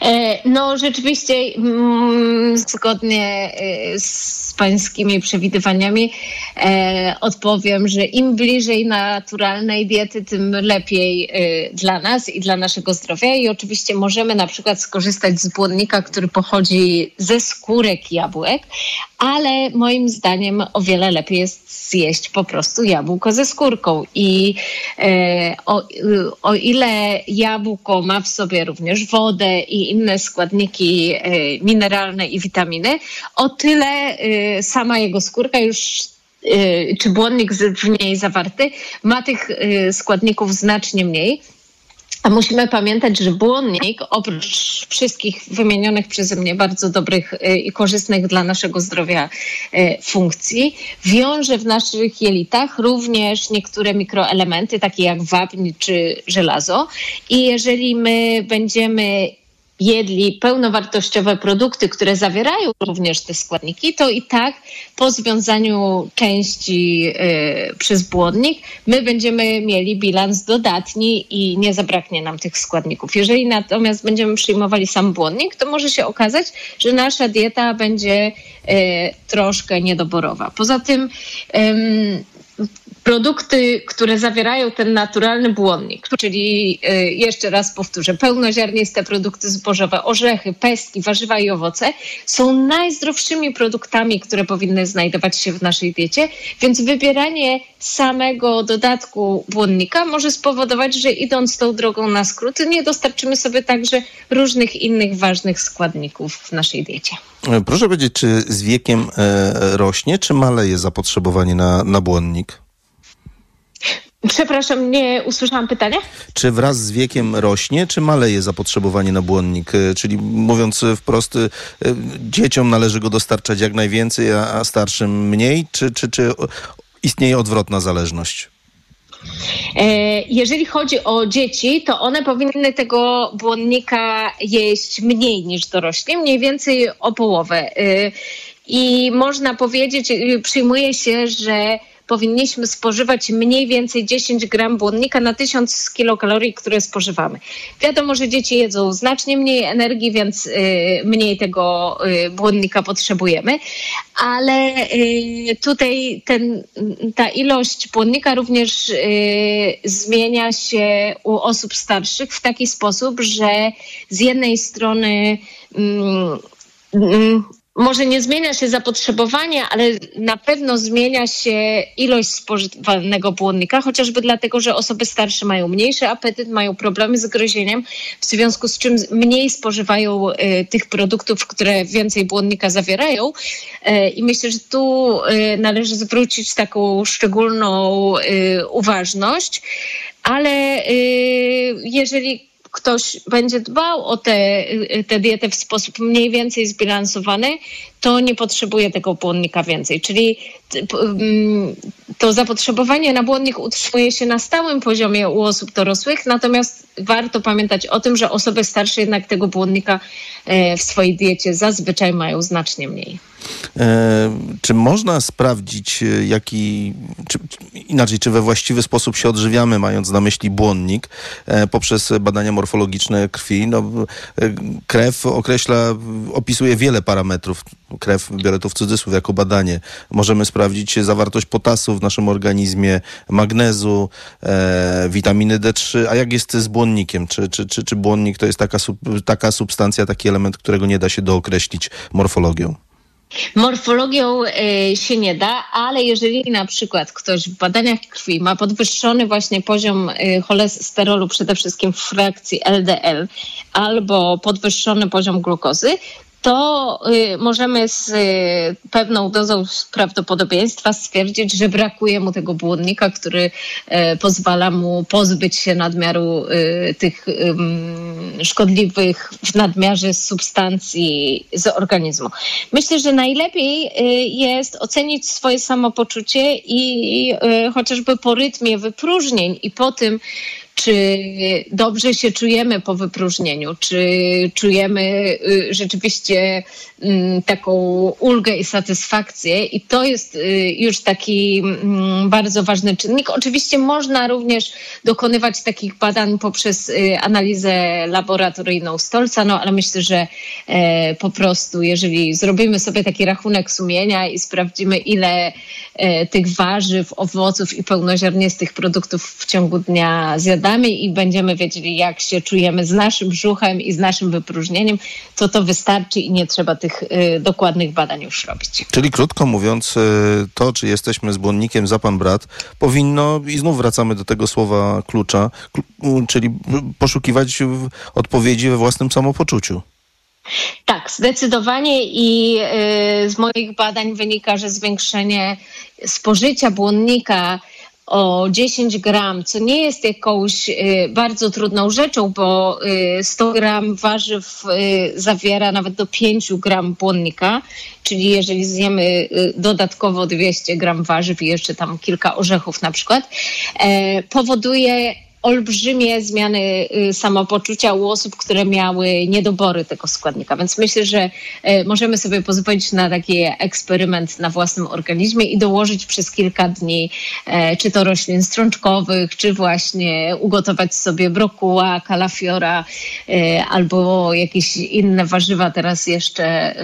E, No rzeczywiście mm, zgodnie e, z pańskimi przewidywaniami e, odpowiem, że im bliżej naturalnej diety, tym lepiej dla nas i dla naszego zdrowia. I oczywiście możemy na przykład skorzystać z błonnika, który pochodzi ze skórek jabłek, ale moim zdaniem o wiele lepiej jest zjeść po prostu jabłko ze skórką. I o, o ile jabłko ma w sobie również wodę i inne składniki e, mineralne i witaminy, o tyle e, sama jego skórka już e, czy błonnik w niej zawarty ma tych składników znacznie mniej. A musimy pamiętać, że błonnik, oprócz wszystkich wymienionych przeze mnie bardzo dobrych y, i korzystnych dla naszego zdrowia y, funkcji, wiąże w naszych jelitach również niektóre mikroelementy, takie jak wapń czy żelazo. I jeżeli my będziemy jedli pełnowartościowe produkty, które zawierają również te składniki, to i tak po związaniu części y, przez błonnik my będziemy mieli bilans dodatni i nie zabraknie nam tych składników. Jeżeli natomiast będziemy przyjmowali sam błonnik, to może się okazać, że nasza dieta będzie y, troszkę niedoborowa. Poza tym ym, produkty, które zawierają ten naturalny błonnik, czyli y, jeszcze raz powtórzę, pełnoziarniste produkty zbożowe, orzechy, pestki, warzywa i owoce są najzdrowszymi produktami, które powinny znajdować się w naszej diecie, więc wybieranie samego dodatku błonnika może spowodować, że idąc tą drogą na skrót, nie dostarczymy sobie także różnych innych ważnych składników w naszej diecie. E, Proszę powiedzieć, czy z wiekiem e, rośnie, czy maleje zapotrzebowanie na, na błonnik? Przepraszam, nie usłyszałam pytania? Czy wraz z wiekiem rośnie, czy maleje zapotrzebowanie na błonnik? E, Czyli mówiąc wprost, e, dzieciom należy go dostarczać jak najwięcej, a, starszym mniej, czy, czy, czy istnieje odwrotna zależność? E, Jeżeli chodzi o dzieci, to one powinny tego błonnika jeść mniej niż dorośli, mniej więcej o połowę. I można powiedzieć, przyjmuje się, że powinniśmy spożywać mniej więcej 10 gram błonnika na 1000 kilokalorii, które spożywamy. Wiadomo, że dzieci jedzą znacznie mniej energii, więc y, mniej tego y, błonnika potrzebujemy, ale y, tutaj ten, ta ilość błonnika również zmienia się u osób starszych w taki sposób, że z jednej strony mm, mm, może nie zmienia się zapotrzebowanie, ale na pewno zmienia się ilość spożywanego błonnika, chociażby dlatego, że osoby starsze mają mniejszy apetyt, mają problemy z gryzieniem, w związku z czym mniej spożywają y, tych produktów, które więcej błonnika zawierają. Y, I myślę, że tu y, należy zwrócić taką szczególną uważność, ale jeżeli ktoś będzie dbał o tę te dietę w sposób mniej więcej zbilansowany, to nie potrzebuje tego błonnika więcej. Czyli to zapotrzebowanie na błonnik utrzymuje się na stałym poziomie u osób dorosłych, natomiast warto pamiętać o tym, że osoby starsze jednak tego błonnika e, w swojej diecie zazwyczaj mają znacznie mniej. E, czy można sprawdzić, e, jaki, czy, inaczej, czy we właściwy sposób się odżywiamy, mając na myśli błonnik, e, poprzez badania morfologiczne krwi? No, krew określa, opisuje wiele parametrów. Krew, biorę to w cudzysłów jako badanie. Możemy sprawdzić zawartość potasu w naszym organizmie, magnezu, e, witaminy D3. A jak jest z błonnikiem? Czy, czy, czy, czy błonnik to jest taka, taka substancja, taki element, którego nie da się dookreślić morfologią? Morfologią y, się nie da, ale jeżeli na przykład ktoś w badaniach krwi ma podwyższony właśnie poziom y, cholesterolu, przede wszystkim w frakcji LDL, albo podwyższony poziom glukozy, to y, możemy z y, pewną dozą prawdopodobieństwa stwierdzić, że brakuje mu tego błonnika, który y, pozwala mu pozbyć się nadmiaru y, tych szkodliwych w nadmiarze substancji z organizmu. Myślę, że najlepiej jest ocenić swoje samopoczucie i chociażby po rytmie wypróżnień i po tym, czy dobrze się czujemy po wypróżnieniu, czy czujemy y, rzeczywiście mm, taką ulgę i satysfakcję. I to jest y, już taki mm, bardzo ważny czynnik. Oczywiście można również dokonywać takich badań poprzez y, analizę laboratoryjną stolca, no ale myślę, że e, po prostu jeżeli zrobimy sobie taki rachunek sumienia i sprawdzimy ile e, tych warzyw, owoców i pełnoziarnistych produktów w ciągu dnia zjadamy i będziemy wiedzieli, jak się czujemy z naszym brzuchem i z naszym wypróżnieniem, to to wystarczy i nie trzeba tych y, dokładnych badań już robić. Czyli krótko mówiąc, y, to, czy jesteśmy z błonnikiem za pan brat, powinno, i znów wracamy do tego słowa klucza, klu- czyli poszukiwać odpowiedzi we własnym samopoczuciu. Tak, zdecydowanie i y, z moich badań wynika, że zwiększenie spożycia błonnika o 10 gram, co nie jest jakąś y, bardzo trudną rzeczą, bo y, 100 gram warzyw y, zawiera nawet do 5 gram błonnika, czyli jeżeli zjemy y, dodatkowo 200 gram warzyw i jeszcze tam kilka orzechów na przykład, e, powoduje olbrzymie zmiany y, samopoczucia u osób, które miały niedobory tego składnika. Więc myślę, że y, możemy sobie pozwolić na taki eksperyment na własnym organizmie i dołożyć przez kilka dni e, czy to roślin strączkowych, czy właśnie ugotować sobie brokuła, kalafiora albo jakieś inne warzywa teraz jeszcze,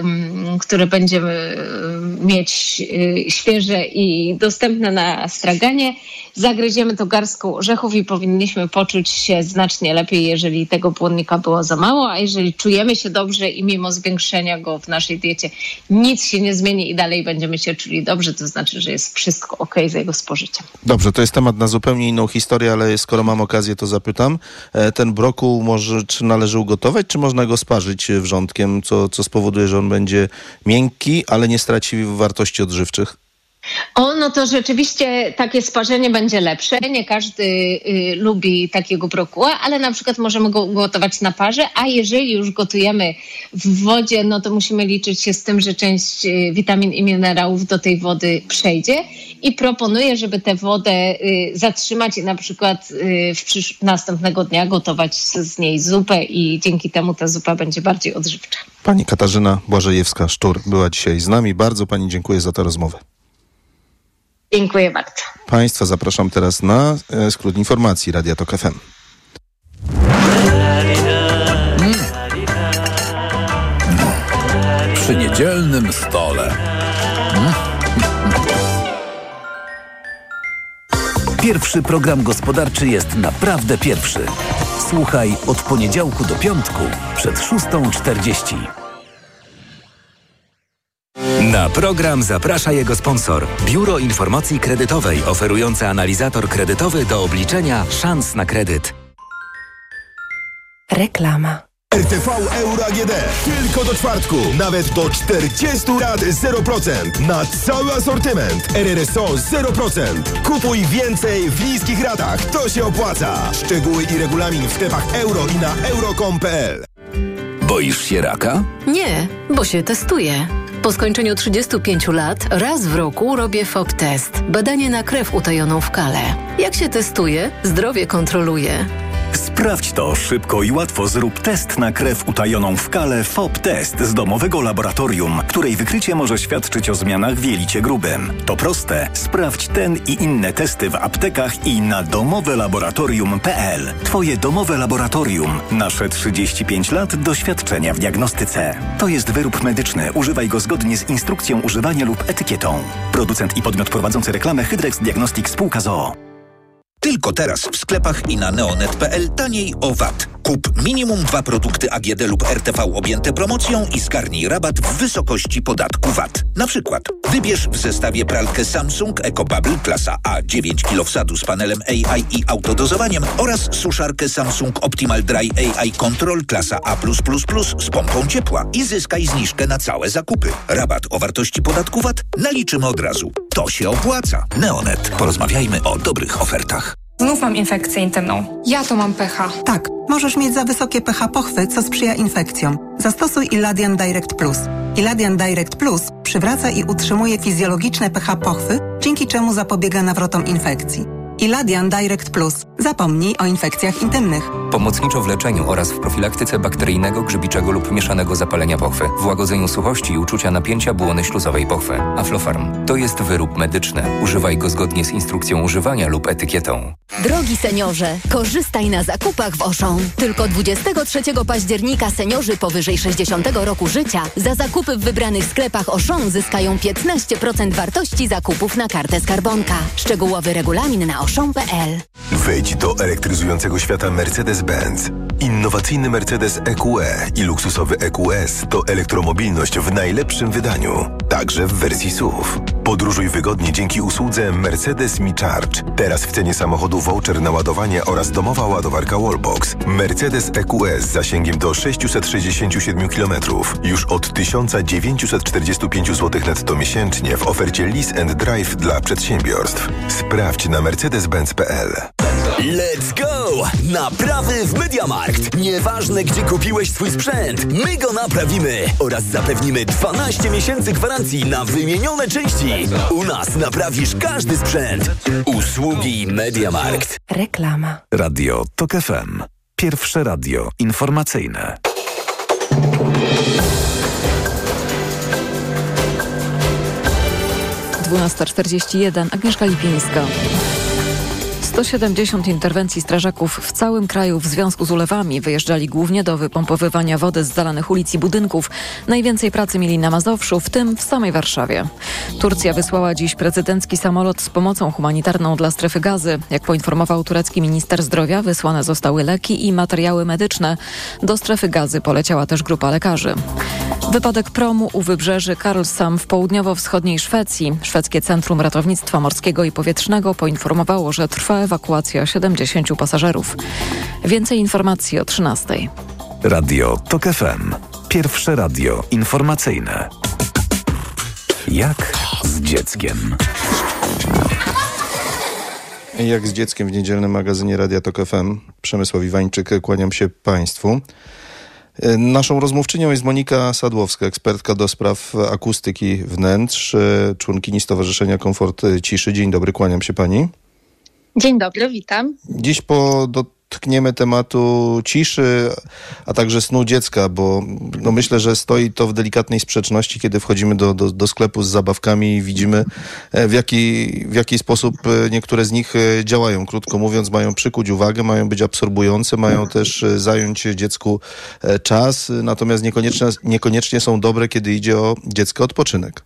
które będziemy y, mieć y, świeże i dostępne na straganie. Zagryziemy to garstką orzechów i powinniśmy poczuć się znacznie lepiej, jeżeli tego błonnika było za mało, a jeżeli czujemy się dobrze i mimo zwiększenia go w naszej diecie nic się nie zmieni i dalej będziemy się czuli dobrze, to znaczy, że jest wszystko ok z jego spożyciem. Dobrze, to jest temat na zupełnie inną historię, ale skoro mam okazję, to zapytam. E, Ten brokuł może, czy należy ugotować, czy można go sparzyć e, wrzątkiem, co, co spowoduje, że on będzie miękki, ale nie straci wartości odżywczych? O, no to rzeczywiście takie sparzenie będzie lepsze. Nie każdy y, lubi takiego brokuła, ale na przykład możemy go gotować na parze, a jeżeli już gotujemy w wodzie, no to musimy liczyć się z tym, że część y, witamin i minerałów do tej wody przejdzie i proponuję, żeby tę wodę y, zatrzymać i na przykład y, w przysz- następnego dnia gotować z, z niej zupę i dzięki temu ta zupa będzie bardziej odżywcza. Pani Katarzyna Błażejewska-Szczur była dzisiaj z nami. Bardzo pani dziękuję za tę rozmowę. Dziękuję bardzo. Państwa zapraszam teraz na e, skrót informacji Radia Tok FM. Przy niedzielnym stole. Pierwszy program gospodarczy jest naprawdę pierwszy. Słuchaj od poniedziałku do piątku przed 6.40. Na program zaprasza jego sponsor. Biuro Informacji Kredytowej oferujące analizator kredytowy do obliczenia szans na kredyt. Reklama. RTV Euro AGD. Tylko do czwartku. Nawet do 40 lat 0%. Na cały asortyment. RRSO 0%. Kupuj więcej w niskich ratach. To się opłaca. Szczegóły i regulamin w sklepach euro i na euro.com.pl Boisz się raka? Nie, bo się testuję. Po skończeniu 35 lat raz w roku robię FOB test. Badanie na krew utajoną w kale. Jak się testuje, zdrowie kontroluje. Sprawdź to szybko i łatwo. Zrób test na krew utajoną w kale FOB Test z domowego laboratorium, której wykrycie może świadczyć o zmianach w jelicie grubym. To proste. Sprawdź ten i inne testy w aptekach i na domowelaboratorium.pl. Twoje domowe laboratorium. Nasze 35 lat doświadczenia w diagnostyce. To jest wyrób medyczny. Używaj go zgodnie z instrukcją używania lub etykietą. Producent i podmiot prowadzący reklamę Hydrex Diagnostic Spółka ZOO. Tylko teraz w sklepach i na neonet.pl taniej o VAT. Kup minimum dwa produkty AGD lub RTV objęte promocją i zgarnij rabat w wysokości podatku VAT. Na przykład wybierz w zestawie pralkę Samsung EcoBubble klasa A 9 kg wsadu z panelem AI i autodozowaniem oraz suszarkę Samsung Optimal Dry AI Control klasa A++ z pompą ciepła i zyskaj zniżkę na całe zakupy. Rabat o wartości podatku VAT naliczymy od razu. To się opłaca. Neonet. Porozmawiajmy o dobrych ofertach. Znów mam infekcję intymną. Ja to mam pH. Tak, możesz mieć za wysokie pH pochwy, co sprzyja infekcjom. Zastosuj Iladian Direct Plus. Iladian Direct Plus przywraca i utrzymuje fizjologiczne pH pochwy, dzięki czemu zapobiega nawrotom infekcji. Iladian Direct Plus. Zapomnij o infekcjach intymnych. Pomocniczo w leczeniu oraz w profilaktyce bakteryjnego, grzybiczego lub mieszanego zapalenia pochwy, w łagodzeniu suchości i uczucia napięcia błony śluzowej pochwy. Aflofarm to jest wyrób medyczny. Używaj go zgodnie z instrukcją używania lub etykietą. Drogi seniorze, korzystaj na zakupach w Auchan. Tylko 23 października seniorzy powyżej 60 roku życia za zakupy w wybranych sklepach Auchan zyskają 15% wartości zakupów na kartę skarbonka. Szczegółowy regulamin na auchan.pl. Wejdź do elektryzującego świata Mercedes-Benz. Innowacyjny Mercedes EQE i luksusowy EQS to elektromobilność w najlepszym wydaniu, także w wersji SUV. Podróżuj wygodnie dzięki usłudze Mercedes Me Charge. Teraz w cenie samochodu voucher na ładowanie oraz domowa ładowarka Wallbox. Mercedes EQS z zasięgiem do 667 km już od 1945 zł netto miesięcznie w ofercie Lease and Drive dla przedsiębiorstw. Sprawdź na mercedes-benz.pl. Let's go! Naprawy w MediaMarkt. Nieważne, gdzie kupiłeś swój sprzęt, my go naprawimy oraz zapewnimy 12 miesięcy gwarancji na wymienione części. U nas naprawisz każdy sprzęt. Usługi MediaMarkt. Reklama. Radio TOK FM. Pierwsze radio informacyjne. Dwunasta czterdzieści jeden. Agnieszka Lipińska. 170 interwencji strażaków w całym kraju w związku z ulewami wyjeżdżali głównie do wypompowywania wody z zalanych ulic i budynków. Najwięcej pracy mieli na Mazowszu, w tym w samej Warszawie. Turcja wysłała dziś prezydencki samolot z pomocą humanitarną dla strefy gazy. Jak poinformował turecki minister zdrowia, wysłane zostały leki i materiały medyczne. Do strefy gazy poleciała też grupa lekarzy. Wypadek promu u wybrzeży Karlshamn w południowo-wschodniej Szwecji. Szwedzkie Centrum Ratownictwa Morskiego i Powietrznego poinformowało, że trwa ewakuacja 70 pasażerów. Więcej informacji o 13. Radio TOK FM. Pierwsze radio informacyjne. Jak z dzieckiem? Jak z dzieckiem w niedzielnym magazynie Radia Tok FM. Przemysław Iwańczyk, kłaniam się Państwu. Naszą rozmówczynią jest Monika Sadłowska, ekspertka do spraw akustyki wnętrz, członkini Stowarzyszenia Komfort Ciszy. Dzień dobry, kłaniam się Pani. Dzień dobry, witam. Dziś po do dotkniemy tematu ciszy, a także snu dziecka, bo no myślę, że stoi to w delikatnej sprzeczności, kiedy wchodzimy do, do, do sklepu z zabawkami i widzimy, e, w jaki, w jaki sposób e, niektóre z nich e, działają. Krótko mówiąc, mają przykuć uwagę, mają być absorbujące, mają też zająć dziecku czas, natomiast niekoniecznie, niekoniecznie są dobre, kiedy idzie o dziecko odpoczynek.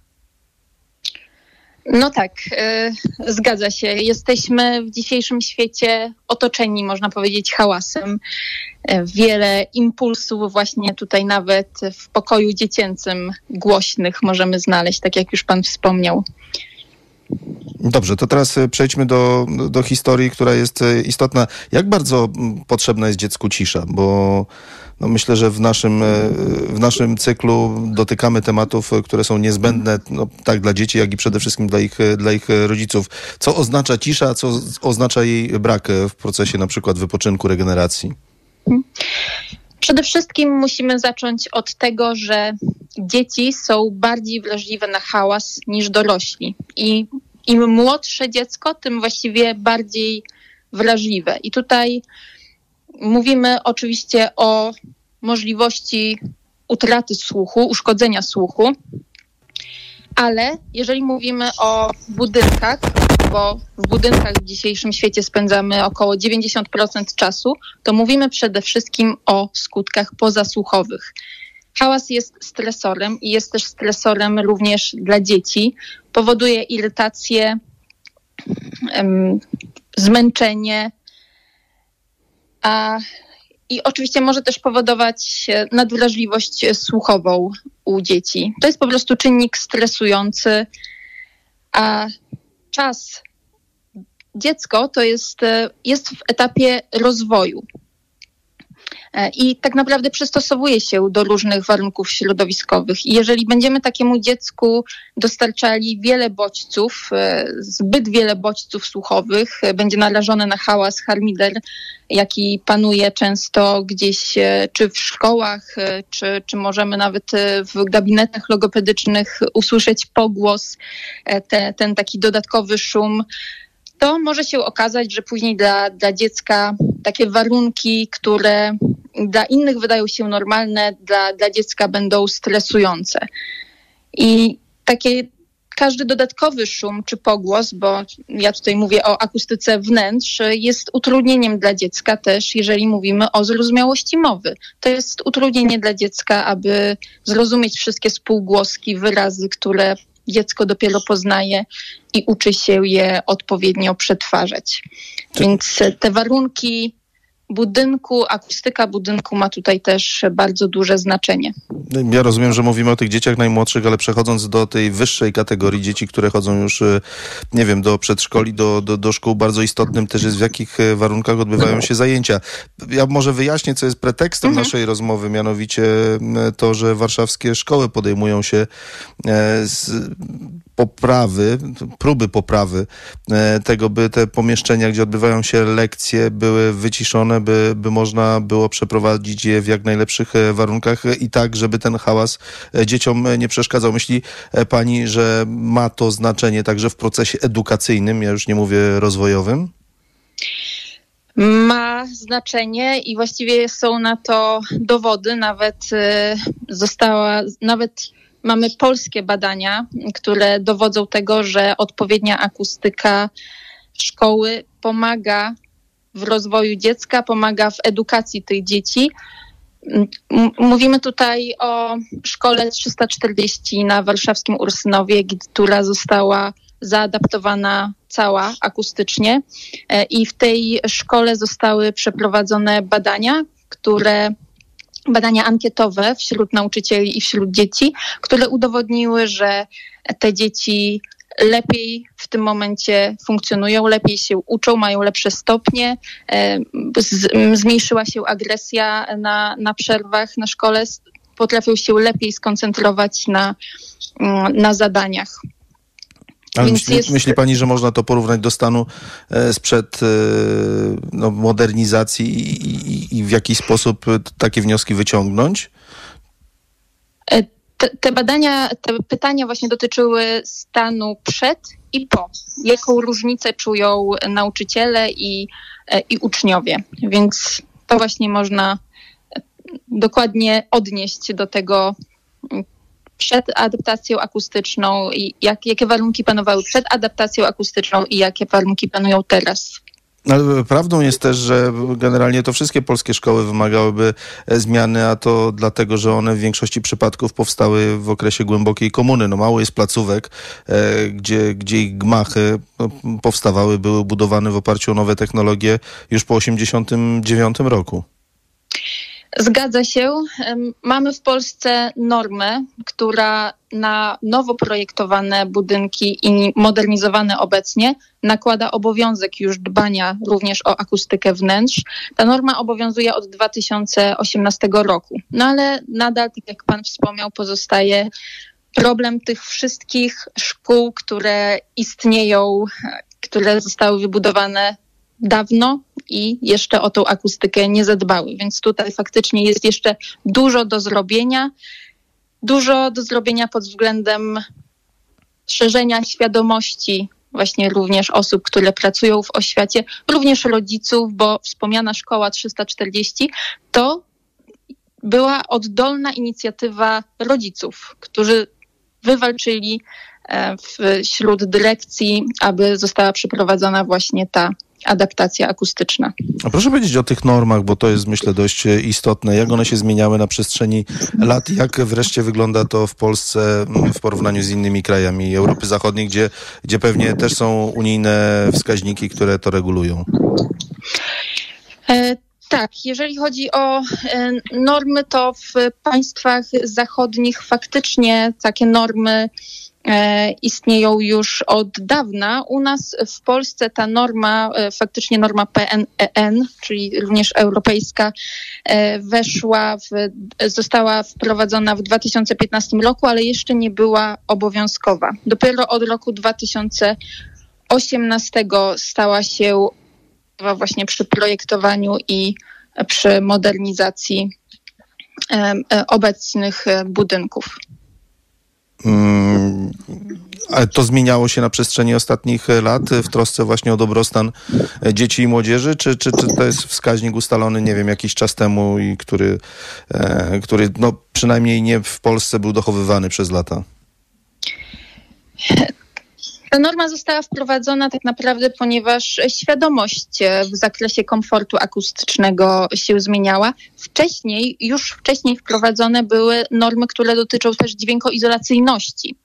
No tak, y, zgadza się. Jesteśmy w dzisiejszym świecie otoczeni, można powiedzieć, hałasem. Y, Wiele impulsów właśnie tutaj nawet w pokoju dziecięcym głośnych możemy znaleźć, tak jak już pan wspomniał. Dobrze, to teraz e, przejdźmy do, do historii, która jest e, istotna. Jak bardzo potrzebna jest dziecku cisza? Bo no myślę, że w naszym, e, w naszym cyklu dotykamy tematów, które są niezbędne no, tak dla dzieci, jak i przede wszystkim dla ich, dla ich rodziców. Co oznacza cisza, a co oznacza jej brak w procesie na przykład wypoczynku, regeneracji? Przede wszystkim musimy zacząć od tego, że dzieci są bardziej wrażliwe na hałas niż dorośli. I im młodsze dziecko, tym właściwie bardziej wrażliwe. I tutaj mówimy oczywiście o możliwości utraty słuchu, uszkodzenia słuchu, ale jeżeli mówimy o budynkach, bo w budynkach w dzisiejszym świecie spędzamy około 90% czasu, to mówimy przede wszystkim o skutkach pozasłuchowych. Hałas jest stresorem i jest też stresorem również dla dzieci. Powoduje irytację, zmęczenie, a i oczywiście może też powodować e, nadwrażliwość słuchową u dzieci. To jest po prostu czynnik stresujący, a czas dziecko to jest, e, jest w etapie rozwoju. E, I tak naprawdę przystosowuje się do różnych warunków środowiskowych. I jeżeli będziemy takiemu dziecku dostarczali wiele bodźców, e, zbyt wiele bodźców słuchowych, e, będzie narażone na hałas, harmider, jaki panuje często gdzieś, czy w szkołach, czy, czy możemy nawet w gabinetach logopedycznych usłyszeć pogłos, te, ten taki dodatkowy szum, to może się okazać, że później dla, dla dziecka takie warunki, które dla innych wydają się normalne, dla, dla dziecka będą stresujące. I takie każdy dodatkowy szum czy pogłos, bo ja tutaj mówię o akustyce wnętrz, jest utrudnieniem dla dziecka też, jeżeli mówimy o zrozumiałości mowy. To jest utrudnienie dla dziecka, aby zrozumieć wszystkie spółgłoski, wyrazy, które dziecko dopiero poznaje i uczy się je odpowiednio przetwarzać. Więc te warunki budynku, akustyka budynku ma tutaj też bardzo duże znaczenie. Ja rozumiem, że mówimy o tych dzieciach najmłodszych, ale przechodząc do tej wyższej kategorii dzieci, które chodzą już, e, nie wiem, do przedszkoli, do, do, do szkół, bardzo istotnym też jest w jakich e, warunkach odbywają się zajęcia. Ja może wyjaśnię, co jest pretekstem naszej rozmowy, mianowicie m, to, że warszawskie szkoły podejmują się e, z poprawy, próby poprawy e, tego, by te pomieszczenia, gdzie odbywają się lekcje, były wyciszone, by, by można było przeprowadzić je w jak najlepszych e, warunkach i tak, żeby ten hałas e, dzieciom nie przeszkadzał. Myśli pani, że ma to znaczenie także w procesie edukacyjnym, ja już nie mówię rozwojowym? Ma znaczenie i właściwie są na to dowody. Nawet została, nawet mamy polskie badania, które dowodzą tego, że odpowiednia akustyka szkoły pomaga w rozwoju dziecka, pomaga w edukacji tych dzieci. Mówimy tutaj o szkole 340 na warszawskim Ursynowie, która została zaadaptowana cała akustycznie E, i w tej szkole zostały przeprowadzone badania, które badania ankietowe wśród nauczycieli i wśród dzieci, które udowodniły, że te dzieci lepiej w tym momencie funkcjonują, lepiej się uczą, mają lepsze stopnie, e, zmniejszyła się agresja na, na przerwach na szkole, potrafią się lepiej skoncentrować na, na zadaniach. Ale myśli, jest- myśli pani, że można to porównać do stanu e, sprzed e, no, modernizacji i, i, i w jaki sposób takie wnioski wyciągnąć? E, te, te badania, te pytania właśnie dotyczyły stanu przed i po. Jaką różnicę czują nauczyciele i, i uczniowie. Więc to właśnie można dokładnie odnieść do tego przed adaptacją akustyczną i jak, jakie warunki panowały przed adaptacją akustyczną i jakie warunki panują teraz. Ale prawdą jest też, że generalnie to wszystkie polskie szkoły wymagałyby e, zmiany, a to dlatego, że one w większości przypadków powstały w okresie głębokiej komuny. No mało jest placówek, e, gdzie, gdzie ich gmachy no, powstawały, były budowane w oparciu o nowe technologie już po 1989 roku. Zgadza się. Mamy w Polsce normę, która na nowo projektowane budynki i modernizowane obecnie nakłada obowiązek już dbania również o akustykę wnętrz. Ta norma obowiązuje od 2018 roku. No ale nadal, tak jak Pan wspomniał, pozostaje problem tych wszystkich szkół, które istnieją, e, które zostały wybudowane dawno i jeszcze o tą akustykę nie zadbały. Więc tutaj faktycznie jest jeszcze dużo do zrobienia. Dużo do zrobienia pod względem szerzenia świadomości właśnie również osób, które pracują w oświacie, również rodziców, bo wspomniana szkoła 340 to była oddolna inicjatywa rodziców, którzy wywalczyli e, wśród dyrekcji, aby została przeprowadzona właśnie ta adaptacja akustyczna. A proszę powiedzieć o tych normach, bo to jest myślę dość istotne. Jak one się zmieniały na przestrzeni lat jak wreszcie wygląda to w Polsce m, w porównaniu z innymi krajami Europy Zachodniej, gdzie, gdzie pewnie też są unijne wskaźniki, które to regulują? E, Tak, jeżeli chodzi o e, normy, to w państwach zachodnich faktycznie takie normy istnieją już od dawna. U nas w Polsce ta norma, e, faktycznie norma PNEN, czyli również europejska, e, weszła, w, została wprowadzona w 2015 roku, ale jeszcze nie była obowiązkowa. Dopiero od roku 2018 stała się właśnie przy projektowaniu i przy modernizacji e, obecnych e, budynków. Mm, to zmieniało się na przestrzeni ostatnich lat w trosce właśnie o dobrostan dzieci i młodzieży, czy, czy, czy to jest wskaźnik ustalony, nie wiem, jakiś czas temu i który, e, który no, przynajmniej nie w Polsce był dochowywany przez lata? Ta norma została wprowadzona tak naprawdę, ponieważ świadomość e, w zakresie komfortu akustycznego się zmieniała. Wcześniej, już wcześniej wprowadzone były normy, które dotyczą też dźwiękoizolacyjności.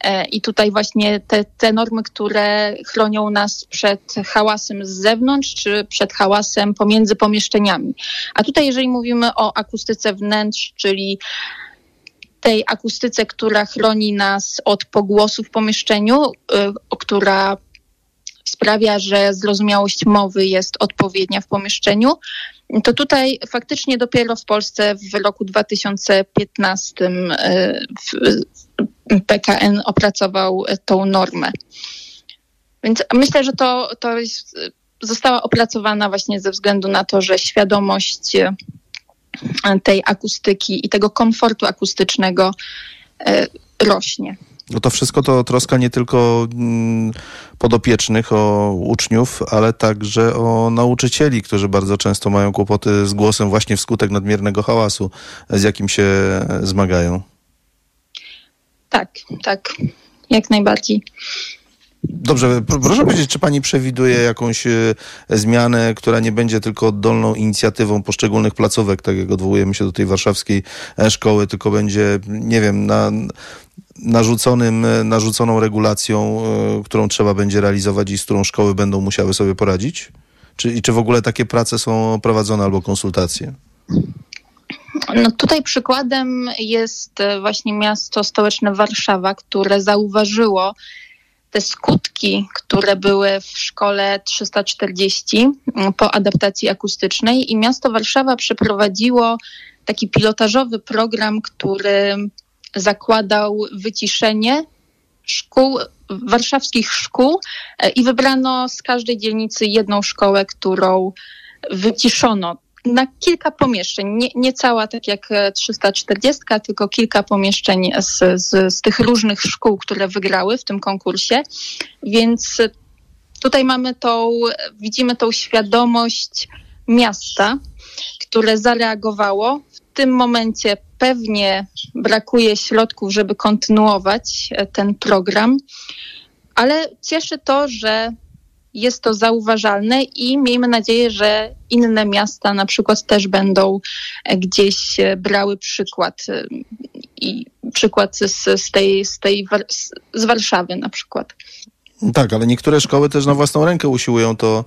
E, I tutaj właśnie te, te normy, które chronią nas przed hałasem z zewnątrz, czy przed hałasem pomiędzy pomieszczeniami. A tutaj, jeżeli mówimy o akustyce wnętrz, czyli tej akustyce, która chroni nas od pogłosu w pomieszczeniu, y, która sprawia, że zrozumiałość mowy jest odpowiednia w pomieszczeniu, to tutaj faktycznie dopiero w Polsce w roku 2015 y, w- PKN opracował y, tą normę. Więc myślę, że to, to jest, została opracowana właśnie ze względu na to, że świadomość tej akustyki i tego komfortu akustycznego e, rośnie. No to wszystko to troska nie tylko mm, podopiecznych, o uczniów, ale także o nauczycieli, którzy bardzo często mają kłopoty z głosem właśnie wskutek nadmiernego hałasu, z jakim się zmagają. Tak, tak, jak najbardziej. Dobrze, pr- proszę powiedzieć, czy pani przewiduje jakąś e, zmianę, która nie będzie tylko oddolną inicjatywą poszczególnych placówek, tak jak odwołujemy się do tej warszawskiej e, szkoły, tylko będzie, nie wiem, na, narzuconym, e, narzuconą regulacją, którą trzeba będzie realizować i z którą szkoły będą musiały sobie poradzić? Czy, I czy w ogóle takie prace są prowadzone albo konsultacje? No tutaj przykładem jest właśnie miasto stołeczne Warszawa, które zauważyło te skutki, które były w szkole 340 mm, po adaptacji akustycznej i miasto Warszawa przeprowadziło taki pilotażowy program, który zakładał wyciszenie szkół, warszawskich szkół e, i wybrano z każdej dzielnicy jedną szkołę, którą wyciszono na kilka pomieszczeń, nie, nie cała tak jak e, 340, tylko kilka pomieszczeń z, z, z tych różnych szkół, które wygrały w tym konkursie. Więc e, tutaj mamy tą, widzimy tą świadomość miasta, które zareagowało. W tym momencie pewnie brakuje środków, żeby kontynuować e, ten program, ale cieszy to, że jest to zauważalne i miejmy nadzieję, że inne miasta na przykład też będą e, gdzieś e, brały przykład e, i przykład z, z tej, z tej z- Warszawy na przykład. Tak, ale niektóre szkoły też na własną rękę usiłują to,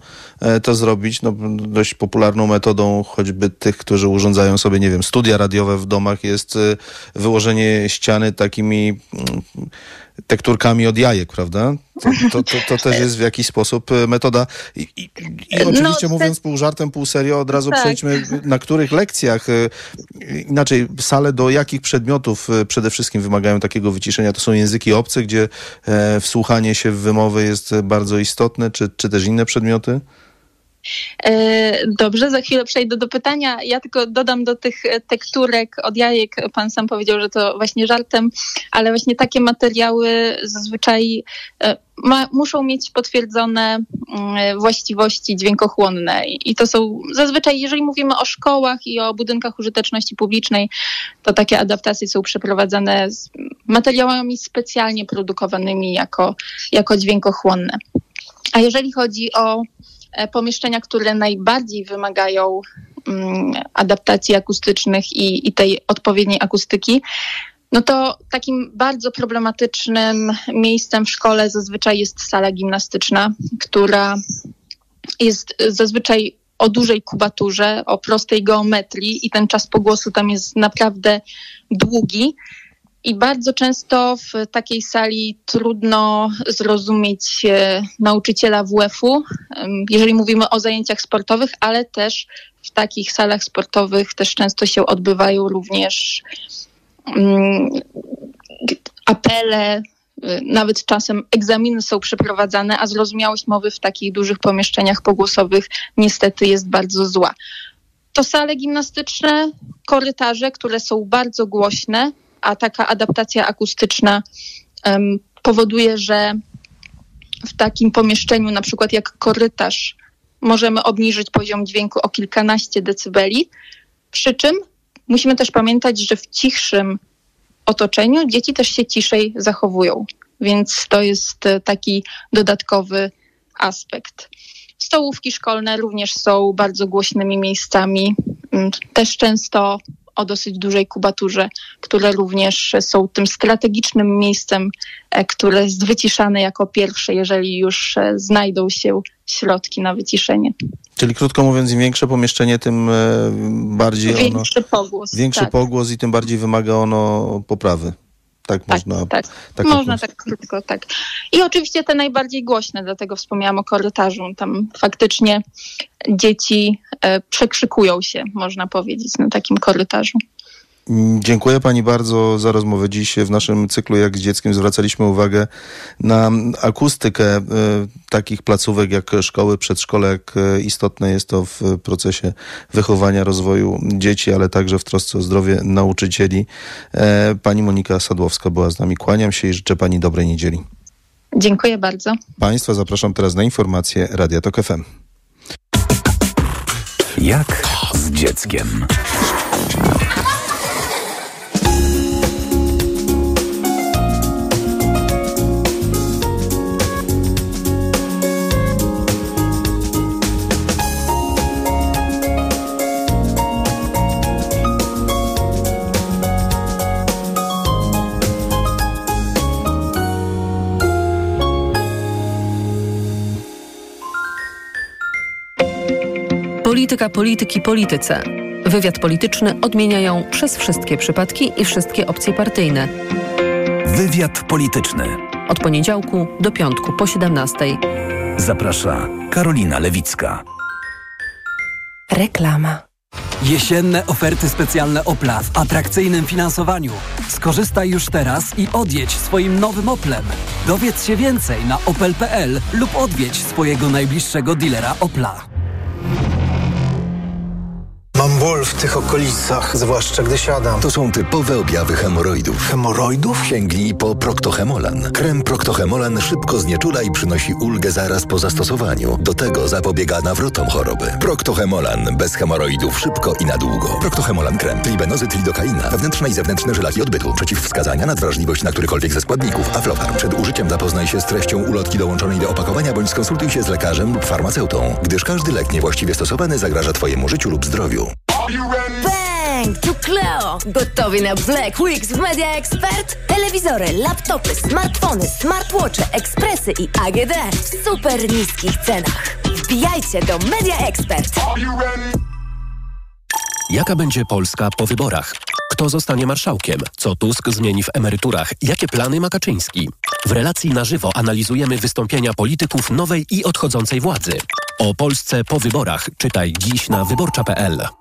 to zrobić. No, dość popularną metodą choćby tych, którzy urządzają sobie, nie wiem, studia radiowe w domach jest wyłożenie ściany takimi mm, tekturkami od jajek, prawda? To, to, to, to też jest w jakiś sposób e, metoda. I, i, i No, oczywiście te- mówiąc pół żartem, pół serio, od razu Tak. przejdźmy na których lekcjach, e, inaczej sale do jakich przedmiotów e, przede wszystkim wymagają takiego wyciszenia? To są języki obce, gdzie wsłuchanie się w wymowy jest bardzo istotne, czy, czy też inne przedmioty? E, Dobrze, za chwilę przejdę do pytania. Ja tylko dodam do tych e, tekturek od jajek. Pan sam powiedział, że to właśnie żartem, ale właśnie takie materiały zazwyczaj e, ma, muszą mieć potwierdzone mm, właściwości dźwiękochłonne. I to są zazwyczaj, jeżeli mówimy o szkołach i o budynkach użyteczności publicznej, to takie adaptacje są przeprowadzane z materiałami specjalnie produkowanymi jako, jako dźwiękochłonne. A jeżeli chodzi o pomieszczenia, które najbardziej wymagają mm, adaptacji akustycznych i, i tej odpowiedniej akustyki, no to takim bardzo problematycznym miejscem w szkole zazwyczaj jest sala gimnastyczna, która jest zazwyczaj o dużej kubaturze, o prostej geometrii i ten czas pogłosu tam jest naprawdę długi. I bardzo często w takiej sali trudno zrozumieć e, nauczyciela WF-u, jeżeli mówimy o zajęciach sportowych, ale też w takich salach sportowych też często się odbywają również mm, apele, y, nawet czasem egzaminy są przeprowadzane, a zrozumiałość mowy w takich dużych pomieszczeniach pogłosowych niestety jest bardzo zła. To sale gimnastyczne, korytarze, które są bardzo głośne, a taka adaptacja akustyczna powoduje, że w takim pomieszczeniu, na przykład jak korytarz, możemy obniżyć poziom dźwięku o kilkanaście decybeli. Przy czym musimy też pamiętać, że w cichszym otoczeniu dzieci też się ciszej zachowują, więc to jest e, taki dodatkowy aspekt. Stołówki szkolne również są bardzo głośnymi miejscami, mm, też często o dosyć dużej kubaturze, które również są tym strategicznym miejscem, e, które jest wyciszane jako pierwsze, jeżeli już e, znajdą się środki na wyciszenie. Czyli krótko mówiąc, im większe pomieszczenie, tym e, bardziej ono... Większy pogłos. Większy tak. pogłos i tym bardziej wymaga ono poprawy. Tak, można. Tak, tak można tak krótko, tak. I oczywiście te najbardziej głośne, dlatego wspomniałam o korytarzu. Tam faktycznie dzieci e, przekrzykują się, można powiedzieć, na takim korytarzu. Dziękuję Pani bardzo za rozmowę. Dziś w naszym cyklu Jak z dzieckiem zwracaliśmy uwagę na akustykę e, takich placówek jak szkoły, przedszkole, jak e, istotne jest to w procesie wychowania, rozwoju dzieci, ale także w trosce o zdrowie nauczycieli. E, Pani Monika Sadłowska była z nami. Kłaniam się i życzę Pani dobrej niedzieli. Dziękuję bardzo. Państwa zapraszam teraz na informacje Radia Tok FM. Jak z dzieckiem. Polityka, polityki, polityce. Wywiad polityczny odmieniają przez wszystkie przypadki i wszystkie opcje partyjne. Wywiad polityczny. Od poniedziałku do piątku po 17. Zaprasza Karolina Lewicka. Reklama. Jesienne oferty specjalne Opla w atrakcyjnym finansowaniu. Skorzystaj już teraz i odjedź swoim nowym Oplem. Dowiedz się więcej na opel.pl lub odwiedź swojego najbliższego dealera Opla. Ból w tych okolicach, zwłaszcza gdy siadam. To są typowe objawy hemoroidów. Hemoroidów? Sięgnij po Proctohemolan. Krem Proctohemolan szybko znieczula i przynosi ulgę zaraz po zastosowaniu. Do tego zapobiega nawrotom choroby. Proctohemolan. Bez hemoroidów szybko i na długo. Proctohemolan krem. Tribenozyt lidokaina. Wewnętrzne i zewnętrzne żylaki odbytu. Przeciwwskazania, nadwrażliwość na którykolwiek ze składników. Aflofarm. Przed użyciem zapoznaj się z treścią ulotki dołączonej do opakowania bądź skonsultuj się z lekarzem lub farmaceutą, gdyż każdy lek niewłaściwie stosowany zagraża Twojemu życiu lub zdrowiu. Bang! Tu Cleo! Gotowi na Black Weeks w Media Expert? Telewizory, laptopy, smartfony, smartwatche, ekspresy i AGD w super niskich cenach. Wbijajcie do Media Expert! Jaka będzie Polska po wyborach? Kto zostanie marszałkiem? Co Tusk zmieni w emeryturach? Jakie plany ma Kaczyński? W relacji na żywo analizujemy wystąpienia polityków nowej i odchodzącej władzy. O Polsce po wyborach czytaj dziś na wyborcza.pl.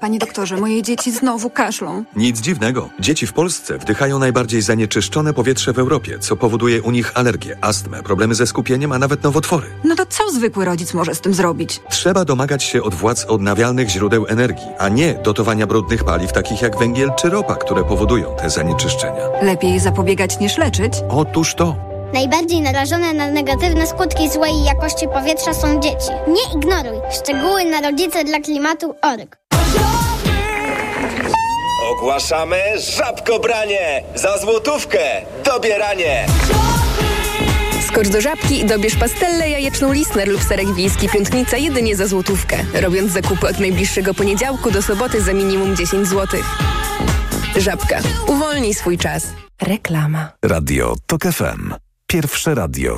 Panie doktorze, moje dzieci znowu kaszlą. Nic dziwnego. Dzieci w Polsce wdychają najbardziej zanieczyszczone powietrze w Europie, co powoduje u nich alergię, astmę, problemy ze skupieniem, a nawet nowotwory. No to co zwykły rodzic może z tym zrobić? Trzeba domagać się od władz odnawialnych źródeł energii, a nie dotowania brudnych paliw takich jak węgiel czy ropa, które powodują te zanieczyszczenia. Lepiej zapobiegać niż leczyć? Otóż to. Najbardziej narażone na negatywne skutki złej jakości powietrza są dzieci. Nie ignoruj. Szczegóły na rodzice dla klimatu org. Ogłaszamy żabkobranie! Za złotówkę dobieranie! Skocz do żabki i dobierz pastelle jajeczną Lisner lub serek wiejski piątnica jedynie za złotówkę. Robiąc zakupy od najbliższego poniedziałku do soboty za minimum 10 zł. Żabka. Uwolnij swój czas. Reklama. Radio TOK FM. Pierwsze radio